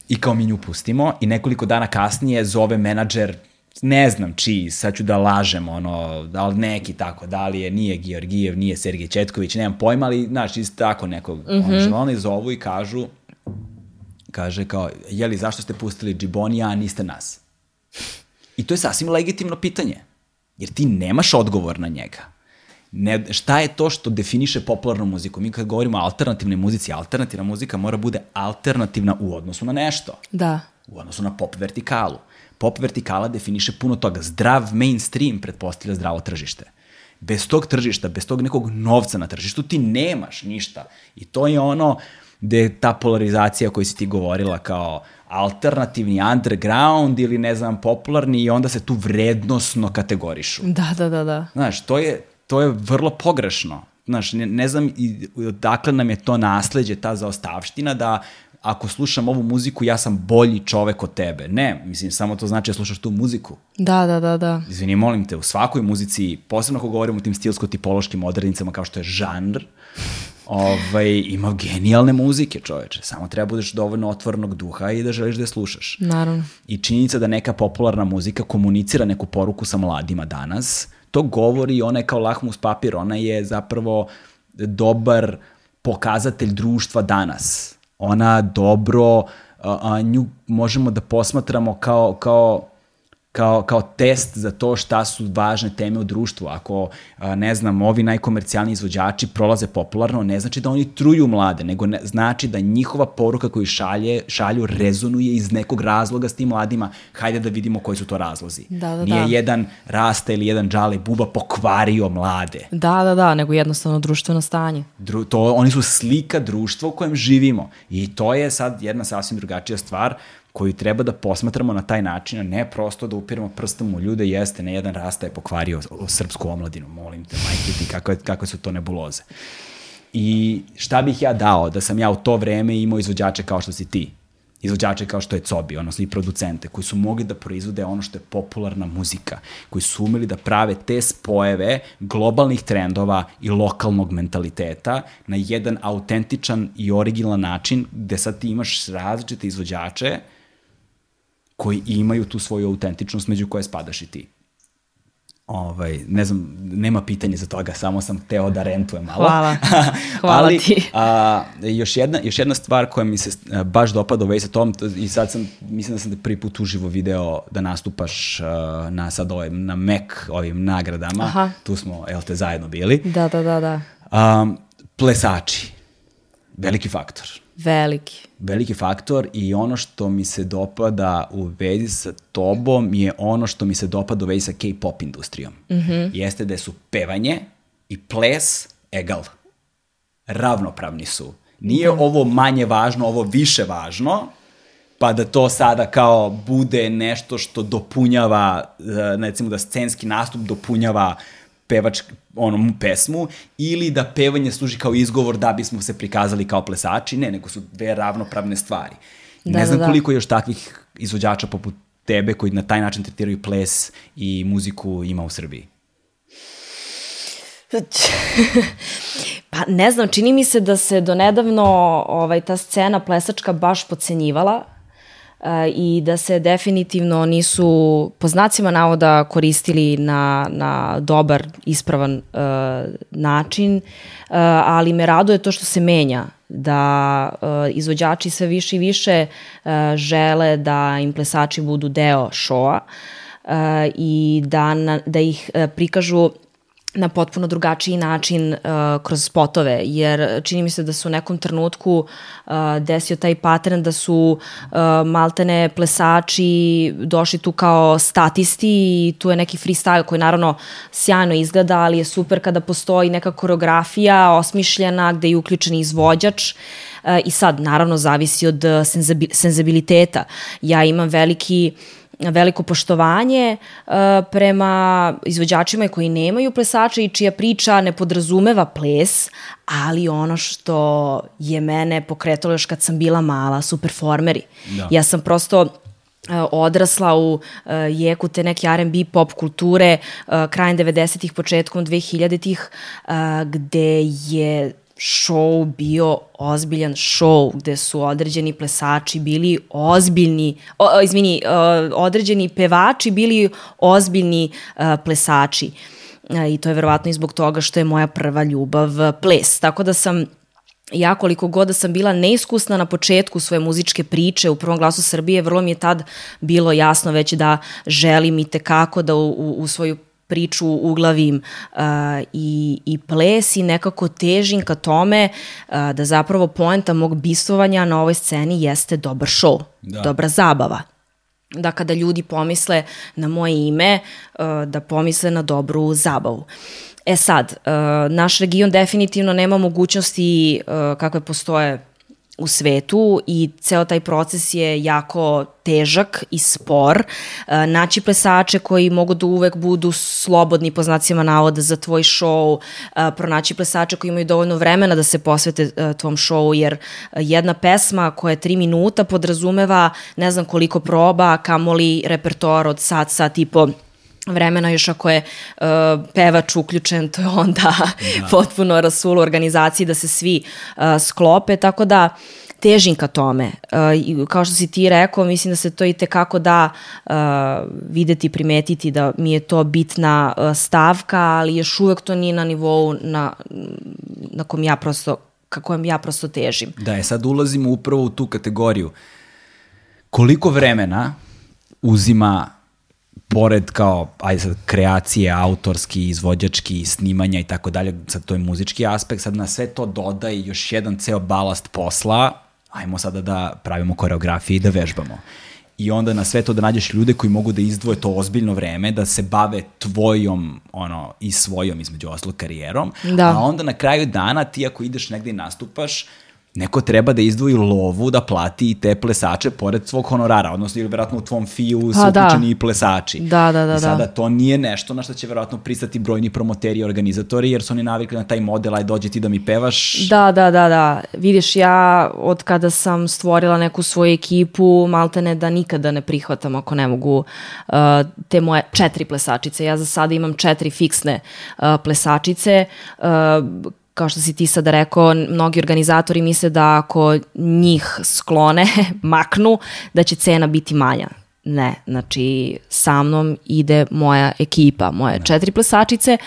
I kao mi nju pustimo i nekoliko dana kasnije zove menadžer ne znam čiji, sad ću da lažem, ono, da li neki tako, da li je, nije Georgijev, nije Sergej Četković, nemam pojma, ali, znaš, iz tako nekog, mm -hmm. oni zovu i kažu, kaže kao, jeli, zašto ste pustili Džibonija, a niste nas? I to je sasvim legitimno pitanje, jer ti nemaš odgovor na njega. Ne, šta je to što definiše popularnu muziku? Mi kad govorimo o alternativnoj muzici, alternativna muzika mora bude alternativna u odnosu na nešto. Da. U odnosu na pop vertikalu. Pop vertikala definiše puno toga. Zdrav mainstream pretpostavlja zdravo tržište. Bez tog tržišta, bez tog nekog novca na tržištu ti nemaš ništa. I to je ono gde je ta polarizacija koju si ti govorila kao alternativni underground ili ne znam popularni i onda se tu vrednosno kategorišu. Da, da, da, da. Znaš, to je, to je vrlo pogrešno. Znaš, ne, ne znam i odakle nam je to nasledđe, ta zaostavština da ako slušam ovu muziku, ja sam bolji čovek od tebe. Ne, mislim, samo to znači da slušaš tu muziku. Da, da, da, da. Izvini, molim te, u svakoj muzici, posebno ako govorimo o tim stilsko-tipološkim odrednicama kao što je žanr, ovaj, ima genijalne muzike, čoveče. Samo treba budeš dovoljno otvornog duha i da želiš da je slušaš. Naravno. I činjenica da neka popularna muzika komunicira neku poruku sa mladima danas, to govori, ona je kao lahmus papir, ona je zapravo dobar pokazatelj društva danas. Ona dobro, a, a nju možemo da posmatramo kao, kao kao, kao test za to šta su važne teme u društvu. Ako, ne znam, ovi najkomercijalni izvođači prolaze popularno, ne znači da oni truju mlade, nego ne, znači da njihova poruka koju šalje, šalju rezonuje iz nekog razloga s tim mladima. Hajde da vidimo koji su to razlozi. Da, da, Nije da. jedan rasta ili jedan džale buba pokvario mlade. Da, da, da, nego jednostavno društveno stanje. Dru, to, oni su slika društva u kojem živimo. I to je sad jedna sasvim drugačija stvar koju treba da posmatramo na taj način, a ne prosto da upiramo prstom u ljude, jeste, ne jedan rasta je pokvario o srpsku omladinu, molim te, majke ti, kakve, kakve su to nebuloze. I šta bih ja dao da sam ja u to vreme imao izvođače kao što si ti, izvođače kao što je Cobi, odnosno i producente, koji su mogli da proizvode ono što je popularna muzika, koji su umeli da prave te spojeve globalnih trendova i lokalnog mentaliteta na jedan autentičan i originalan način, gde sad ti imaš različite izvođače koji imaju tu svoju autentičnost među koje spadaš i ti. Ovaj, ne znam, nema pitanja za toga, samo sam teo da rentujem malo. Hvala. <laughs> Hvala Ali, ti. A, još, jedna, još jedna stvar koja mi se a, baš dopada u vezi sa tom, i sad sam, mislim da sam te prvi put uživo video da nastupaš a, na sad ovim, na MEC ovim nagradama. Aha. Tu smo, jel te, zajedno bili. Da, da, da, da. Um, plesači. Veliki faktor Veliki. veliki faktor i ono što mi se dopada u vezi sa tobom je ono što mi se dopada u vezi sa K-pop industrijom. Mm -hmm. Jeste da su pevanje i ples egal. Ravnopravni su. Nije mm. ovo manje važno, ovo više važno, pa da to sada kao bude nešto što dopunjava, eh, recimo da scenski nastup dopunjava pevač, onom pesmu, ili da pevanje služi kao izgovor da bismo se prikazali kao plesači, ne, nego su dve ravnopravne stvari. Da, ne znam da, da. koliko još takvih izvođača poput tebe koji na taj način tretiraju ples i muziku ima u Srbiji. <laughs> pa ne znam, čini mi se da se donedavno ovaj, ta scena plesačka baš pocenjivala i da se definitivno nisu po znacima navoda koristili na, na dobar, ispravan uh, način, uh, ali me raduje to što se menja da uh, izvođači sve više i više uh, žele da im plesači budu deo šoa uh, i da, na, da ih uh, prikažu na potpuno drugačiji način uh, kroz spotove, jer čini mi se da su u nekom trenutku uh, desio taj pattern da su uh, maltene plesači došli tu kao statisti i tu je neki freestyle koji naravno sjajno izgleda, ali je super kada postoji neka koreografija osmišljena gde je uključen izvođač uh, i sad naravno zavisi od uh, senzibiliteta. Ja imam veliki veliko poštovanje uh, prema izvođačima koji nemaju plesača i čija priča ne podrazumeva ples, ali ono što je mene pokretalo još kad sam bila mala su performeri. Da. Ja sam prosto uh, odrasla u uh, jeku te neke R&B pop kulture krajem 90-ih, početkom 2000-ih, uh, gde je show bio ozbiljan show gde su određeni plesači bili ozbiljni, o, izvini, o, određeni pevači bili ozbiljni o, plesači. E, I to je verovatno i zbog toga što je moja prva ljubav ples. Tako da sam ja koliko god da sam bila neiskusna na početku svoje muzičke priče u prvom glasu Srbije, vrlo mi je tad bilo jasno već da želim i tekako da u, u, u svoju priču uglavim uh, i, i ples i nekako težim ka tome uh, da zapravo poenta mog bistvovanja na ovoj sceni jeste dobar show, da. dobra zabava da kada ljudi pomisle na moje ime, uh, da pomisle na dobru zabavu. E sad, uh, naš region definitivno nema mogućnosti uh, kakve postoje u svetu i ceo taj proces je jako težak i spor. E, naći plesače koji mogu da uvek budu slobodni po znacima navoda za tvoj show, e, pronaći plesače koji imaju dovoljno vremena da se posvete e, tvom showu, jer jedna pesma koja je tri minuta podrazumeva ne znam koliko proba, kamoli repertoar od sat, sat i po vremena još ako je uh, pevač uključen, to je onda da. <laughs> potpuno rasulo organizaciji da se svi uh, sklope, tako da težim ka tome. Uh, kao što si ti rekao, mislim da se to i tekako da uh, videti, primetiti da mi je to bitna uh, stavka, ali još uvek to nije na nivou na, na kom ja prosto, kako ja prosto težim. Da, je sad ulazimo upravo u tu kategoriju. Koliko vremena uzima pored kao, ajde sad, kreacije, autorski, izvođački, snimanja i tako dalje, sad to je muzički aspekt, sad na sve to dodaje još jedan ceo balast posla, ajmo sada da pravimo koreografije i da vežbamo. I onda na sve to da nađeš ljude koji mogu da izdvoje to ozbiljno vreme, da se bave tvojom ono, i svojom između oslo karijerom, da. a onda na kraju dana ti ako ideš negde i nastupaš, neko treba da izdvoji lovu da plati i te plesače pored svog honorara, odnosno ili verovatno u tvom fiju su da. uključeni i plesači. Da, da, da. I sada da. to nije nešto na što će verovatno pristati brojni promoteri i organizatori, jer su oni navikli na taj model, aj dođi ti da mi pevaš. Da, da, da, da. Vidiš, ja od kada sam stvorila neku svoju ekipu, maltene da nikada ne prihvatam ako ne mogu uh, te moje četiri plesačice. Ja za sada imam četiri fiksne uh, plesačice uh, kao što si ti sada rekao, mnogi organizatori misle da ako njih sklone, <laughs> maknu, da će cena biti manja. Ne, znači sa mnom ide moja ekipa, moje četiri plesačice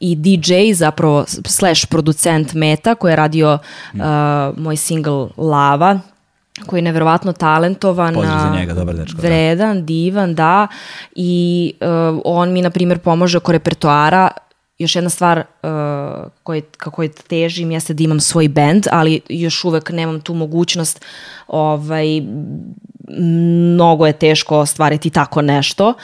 i DJ, zapravo slash producent Meta koji je radio uh, moj single Lava, koji je neverovatno talentovan, Pozdrav za njega, dobar dečko, da. vredan, da. divan, da, i uh, on mi, na primjer, pomaže oko repertoara još jedna stvar uh, kako je težim jeste da imam svoj band, ali još uvek nemam tu mogućnost ovaj, mnogo je teško ostvariti tako nešto. uh,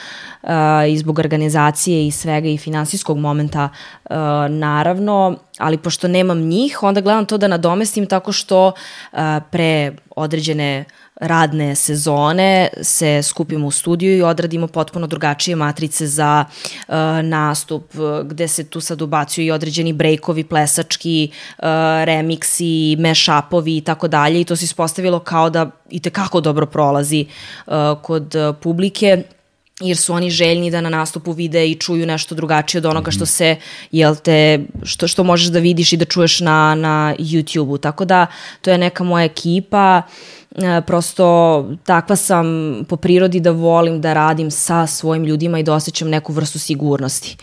i zbog organizacije i svega i finansijskog momenta uh, naravno, ali pošto nemam njih, onda gledam to da nadomestim tako što uh, pre određene uh, radne sezone se skupimo u studiju i odradimo potpuno drugačije matrice za uh, nastup, gde se tu sad ubacuju i određeni brejkovi, plesački, uh, remiksi, mashupovi i tako dalje i to se ispostavilo kao da i tekako dobro prolazi uh, kod uh, publike jer su oni željni da na nastupu vide i čuju nešto drugačije od onoga što mhm. se, jel te, što, što možeš da vidiš i da čuješ na, na YouTube-u. Tako da, to je neka moja ekipa, e, prosto takva sam po prirodi da volim da radim sa svojim ljudima i da osjećam neku vrstu sigurnosti.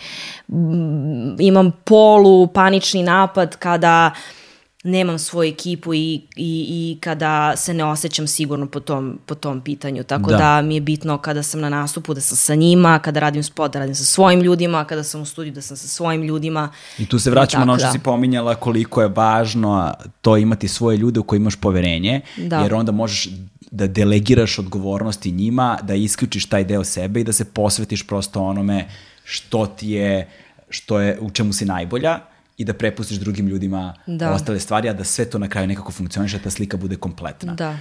Imam polu panični napad kada uh, nemam svoju ekipu i, i, i kada se ne osjećam sigurno po tom, po tom pitanju. Tako da. da mi je bitno kada sam na nastupu da sam sa njima, kada radim spot da radim sa svojim ljudima, kada sam u studiju da sam sa svojim ljudima. I tu se vraćamo na ono što da. si pominjala koliko je važno to imati svoje ljude u koje imaš poverenje, da. jer onda možeš da delegiraš odgovornosti njima, da isključiš taj deo sebe i da se posvetiš prosto onome što ti je, što je, u čemu si najbolja i da prepustiš drugim ljudima da. ostale stvari, a da sve to na kraju nekako funkcioniše, da ta slika bude kompletna. Da.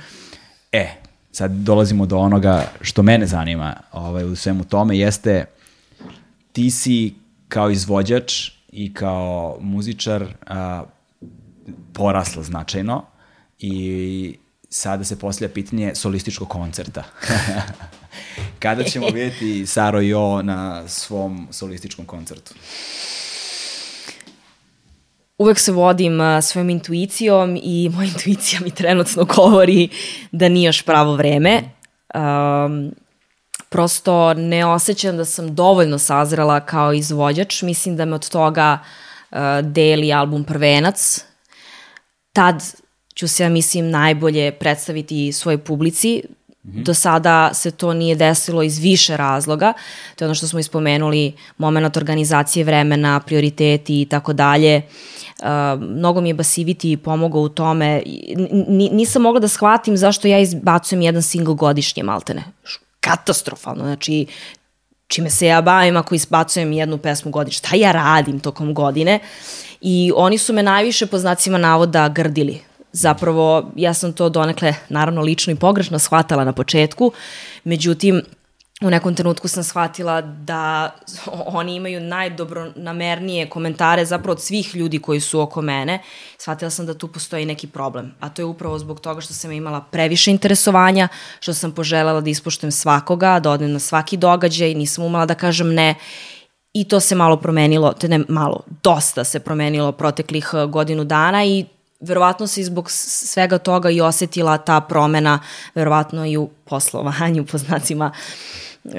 E, sad dolazimo do onoga što mene zanima ovaj, u svemu tome, jeste ti si kao izvođač i kao muzičar a, porasla značajno i sada se postavlja pitanje solističkog koncerta. <laughs> Kada ćemo <laughs> vidjeti Saro i O na svom solističkom koncertu? Uvek se vodim svojom intuicijom i <laughs> moja intuicija mi trenutno govori da nije još pravo vreme. Um, prosto ne osjećam da sam dovoljno sazrela kao izvođač. Mislim da me od toga uh, deli album Prvenac. Tad ću se, ja mislim, najbolje predstaviti svojoj publici. Mm -hmm. Do sada se to nije desilo iz više razloga. To je ono što smo ispomenuli, moment organizacije vremena, prioriteti i tako dalje. Uh, mnogo mi je Basiviti pomogao u tome. N nisam mogla da shvatim zašto ja izbacujem jedan single godišnje, maltene. Katastrofalno. Znači, čime se ja bavim ako isbacujem jednu pesmu godišnje. Šta ja radim tokom godine? I oni su me najviše po znacima navoda grdili zapravo ja sam to donekle naravno lično i pogrešno shvatala na početku, međutim u nekom trenutku sam shvatila da <laughs> oni imaju najdobronamernije komentare zapravo od svih ljudi koji su oko mene. Shvatila sam da tu postoji neki problem, a to je upravo zbog toga što sam imala previše interesovanja, što sam poželjala da ispoštujem svakoga, da odem na svaki događaj, nisam umala da kažem ne I to se malo promenilo, ne malo, dosta se promenilo proteklih eh, godinu dana i verovatno se zbog svega toga i osetila ta promena, verovatno i u poslovanju, po znacima uh,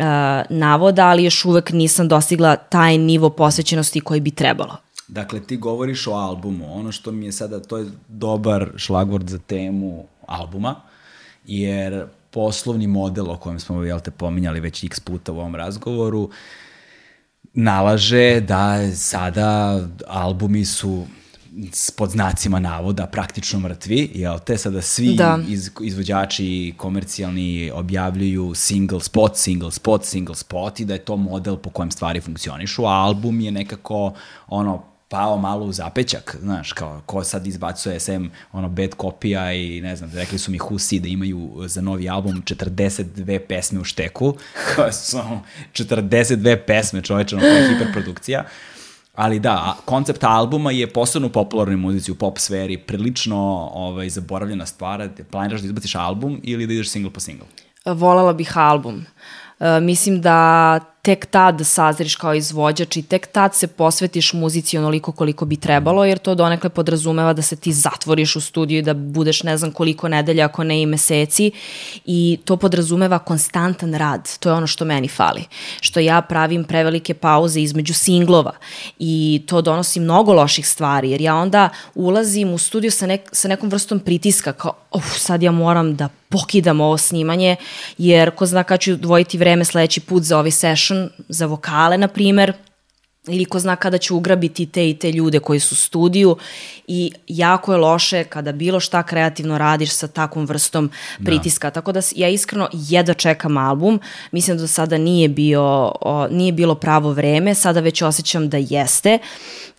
navoda, ali još uvek nisam dostigla taj nivo posvećenosti koji bi trebalo. Dakle, ti govoriš o albumu. Ono što mi je sada, to je dobar šlagvord za temu albuma, jer poslovni model o kojem smo, jel te, pominjali već x puta u ovom razgovoru, nalaže da sada albumi su pod znacima navoda praktično mrtvi, jel te? Sada svi da. iz, izvođači komercijalni objavljuju single spot, single spot, single spot i da je to model po kojem stvari funkcionišu, a album je nekako ono pao malo u zapećak, znaš, kao ko sad izbacuje SM ono bad kopija i ne znam, rekli su mi Husi da imaju za novi album 42 pesme u šteku, <laughs> kao su 42 pesme čoveče, ono je hiperprodukcija. Ali da, koncept albuma je posebno u popularnoj muzici, u pop sferi, prilično ovaj, zaboravljena stvar. Planiraš da izbaciš album ili da ideš single po single? Volala bih album. Uh, mislim da tek tad sazriš kao izvođač i tek tad se posvetiš muzici onoliko koliko bi trebalo, jer to donekle podrazumeva da se ti zatvoriš u studiju i da budeš ne znam koliko nedelja, ako ne i meseci i to podrazumeva konstantan rad. To je ono što meni fali. Što ja pravim prevelike pauze između singlova i to donosi mnogo loših stvari, jer ja onda ulazim u studiju sa, nek, sa nekom vrstom pritiska, kao, uf, sad ja moram da pokidam ovo snimanje, jer ko zna kad ću dvojiti vreme sledeći put za ovaj session session za vokale, na primer, ili ko zna kada će ugrabiti te i te ljude koji su u studiju i jako je loše kada bilo šta kreativno radiš sa takvom vrstom da. pritiska. Da. Tako da ja iskreno jedva čekam album. Mislim da do sada nije, bio, o, nije bilo pravo vreme, sada već osjećam da jeste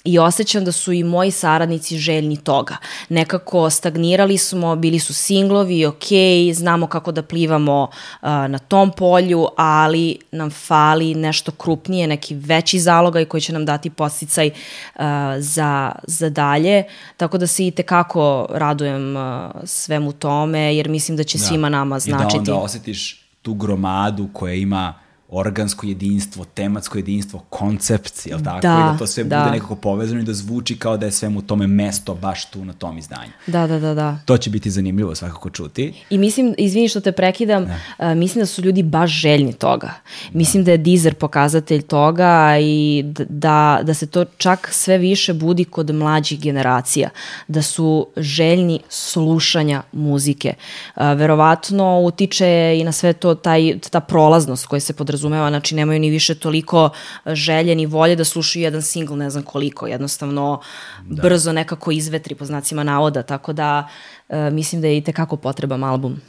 i osjećam da su i moji saradnici željni toga. Nekako stagnirali smo, bili su singlovi, ok, znamo kako da plivamo uh, na tom polju, ali nam fali nešto krupnije, neki veći zalogaj koji će nam dati posticaj uh, za, za dalje. Tako da se i tekako radujem uh, svemu tome, jer mislim da će da. svima nama značiti. I da onda osetiš tu gromadu koja ima organsko jedinstvo, tematsko jedinstvo, koncept, jel tako? Da, I da to sve da. bude nekako povezano i da zvuči kao da je svemu tome mesto baš tu na tom izdanju. Da, da, da, da. To će biti zanimljivo svakako čuti. I mislim, izvini što te prekidam, da. uh, mislim da su ljudi baš željni toga. Mislim da, da je Deezer pokazatelj toga i da, da se to čak sve više budi kod mlađih generacija. Da su željni slušanja muzike. Uh, verovatno utiče i na sve to taj, ta prolaznost koja se podrazumije podrazumeva, znači nemaju ni više toliko želje ni volje da slušaju jedan single, ne znam koliko, jednostavno da. brzo nekako izvetri po znacima navoda, tako da e, mislim da je i tekako potreban album.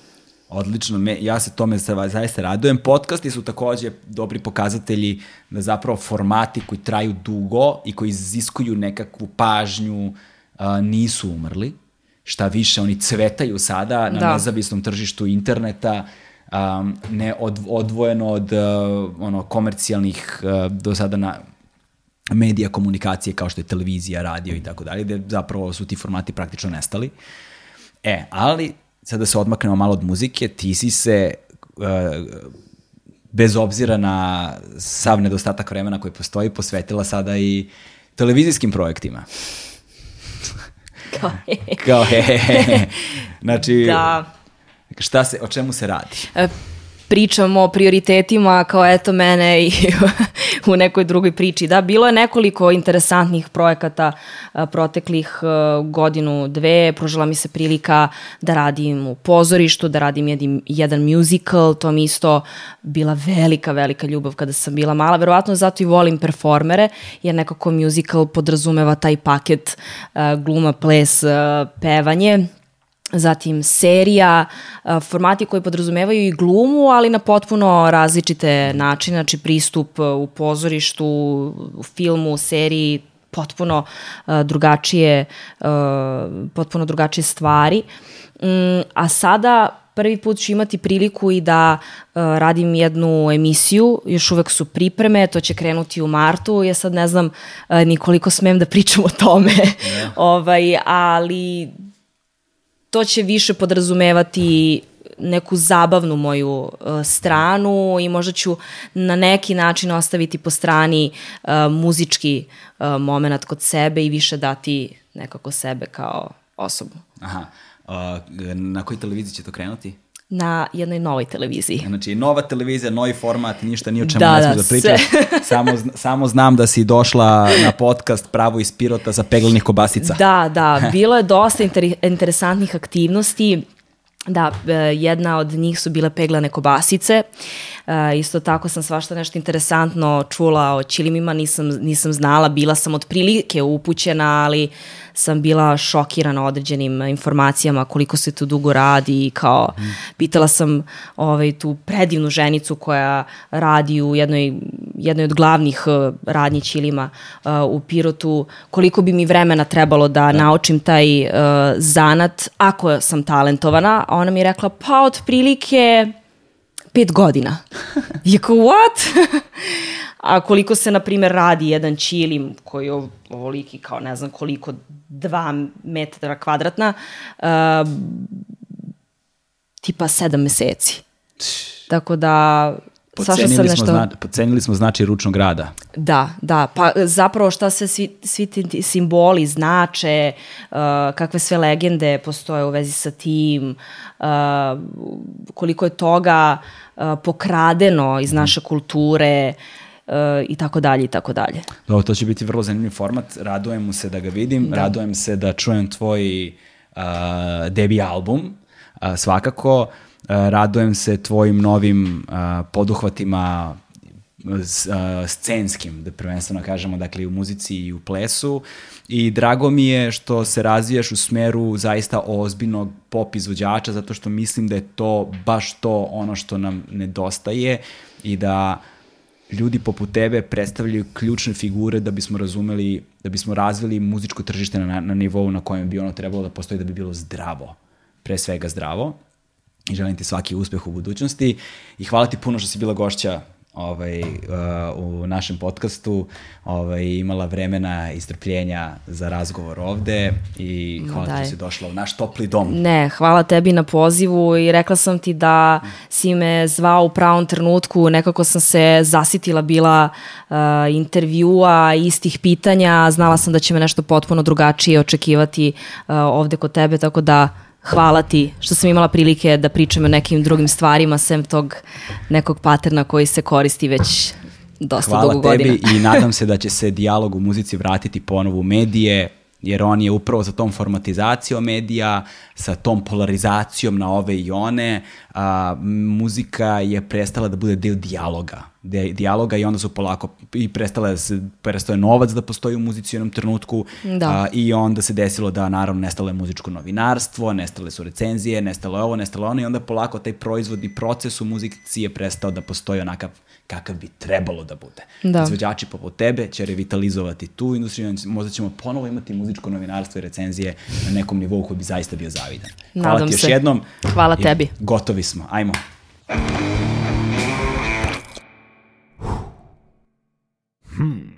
Odlično, me, ja se tome zaista radujem. Podcasti su takođe dobri pokazatelji da zapravo formati koji traju dugo i koji iziskuju nekakvu pažnju a, nisu umrli. Šta više, oni cvetaju sada na da. nezavisnom tržištu interneta um, ne od, odvojeno od uh, ono komercijalnih uh, do sada na medija komunikacije kao što je televizija, radio i tako dalje, gde zapravo su ti formati praktično nestali. E, ali sada da se odmaknemo malo od muzike, ti si se uh, bez obzira na sav nedostatak vremena koji postoji, posvetila sada i televizijskim projektima. Kao, <laughs> Kao he, he, he. Znači, da. Šta se, o čemu se radi? E, pričamo o prioritetima kao eto mene i <laughs> u nekoj drugoj priči. Da, bilo je nekoliko interesantnih projekata a, proteklih a, godinu, dve. Pružila mi se prilika da radim u pozorištu, da radim jedan, musical. To mi isto bila velika, velika ljubav kada sam bila mala. Verovatno zato i volim performere, jer nekako musical podrazumeva taj paket gluma, ples, pevanje zatim serija, formati koji podrazumevaju i glumu, ali na potpuno različite načine, znači pristup u pozorištu, u filmu, u seriji, potpuno drugačije, potpuno drugačije stvari. Mm, a sada prvi put ću imati priliku i da uh, radim jednu emisiju, još uvek su pripreme, to će krenuti u martu, ja sad ne znam uh, ni koliko smem da pričam o tome, yeah. <laughs> ovaj, ali to će više podrazumevati neku zabavnu moju uh, stranu i možda ću na neki način ostaviti po strani uh, muzički uh, moment kod sebe i više dati nekako sebe kao osobu. Aha. Uh, na kojoj televiziji će to krenuti? Na jednoj novoj televiziji. Znači, nova televizija, novi format, ništa, ni o čemu da, ne da, da pričaš. <laughs> samo, samo znam da si došla na podcast Pravo iz Pirota za peglanih kobasica. Da, da, <laughs> bilo je dosta inter, interesantnih aktivnosti. Da, e, jedna od njih su bile peglane kobasice. E, isto tako sam svašta nešto interesantno čula o čilimima, nisam, nisam znala, bila sam otprilike upućena, ali sam bila šokirana određenim informacijama koliko se tu dugo radi i kao mm. pitala sam ovaj, tu predivnu ženicu koja radi u jednoj, jednoj od glavnih uh, radnji ćilima uh, u Pirotu koliko bi mi vremena trebalo da, da. naučim taj uh, zanat ako sam talentovana, a ona mi je rekla pa otprilike pet godina. <laughs> Je kao, what? <laughs> a koliko se, na primjer, radi jedan čilim koji je ovoliki kao ne znam koliko, dva metra kvadratna, uh, tipa sedam meseci. Tako da Pocenili, sam nešto... smo zna, pocenili smo znači ručnog rada. Da, da. Pa zapravo šta se svi, svi ti simboli znače, uh, kakve sve legende postoje u vezi sa tim, uh, koliko je toga uh, pokradeno iz naše kulture, uh, i tako dalje i tako dalje. Dobro, to će biti vrlo zanimljiv format, radujem mu se da ga vidim, da. radujem se da čujem tvoj uh, debi album, uh, svakako, Eh, radujem se tvojim novim uh, poduhvatima uh, scenskim, da prvenstveno kažemo, dakle i u muzici i u plesu i drago mi je što se razvijaš u smeru zaista ozbiljnog pop izvođača zato što mislim da je to baš to ono što nam nedostaje i da ljudi poput tebe predstavljaju ključne figure da bismo razumeli, da bismo razvili muzičko tržište na, na nivou na kojem bi ono trebalo da postoji da bi bilo zdravo. Pre svega zdravo i želim ti svaki uspeh u budućnosti. I hvala ti puno što si bila gošća ovaj, uh, u našem podcastu. Ovaj, imala vremena i strpljenja za razgovor ovde i hvala ti što si došla u naš topli dom. Ne, hvala tebi na pozivu i rekla sam ti da si me zvao u pravom trenutku, nekako sam se zasitila bila uh, intervjua, istih pitanja, znala sam da će me nešto potpuno drugačije očekivati uh, ovde kod tebe, tako da hvala ti što sam imala prilike da pričam o nekim drugim stvarima sem tog nekog paterna koji se koristi već dosta hvala dugo godina. Hvala tebi i nadam <laughs> se da će se dijalog u muzici vratiti ponovo u medije, jer on je upravo za tom formatizacijom medija, sa tom polarizacijom na ove i one, a, muzika je prestala da bude deo dijaloga, de, dijaloga i onda su polako i prestala da se, prestao je novac da postoji u muzici u jednom trenutku da. a, i onda se desilo da naravno nestalo je muzičko novinarstvo, nestale su recenzije, nestalo je ovo, nestalo ono i onda polako taj proizvodni proces u muzici je prestao da postoji onakav kakav bi trebalo da bude. Da. Izvođači poput tebe će revitalizovati tu industriju, možda ćemo ponovo imati muzičko novinarstvo i recenzije na nekom nivou koji bi zaista bio zavidan. Hvala Nadam ti još se. jednom. Hvala tebi. Gotovi smo. Ajmo. Hmm.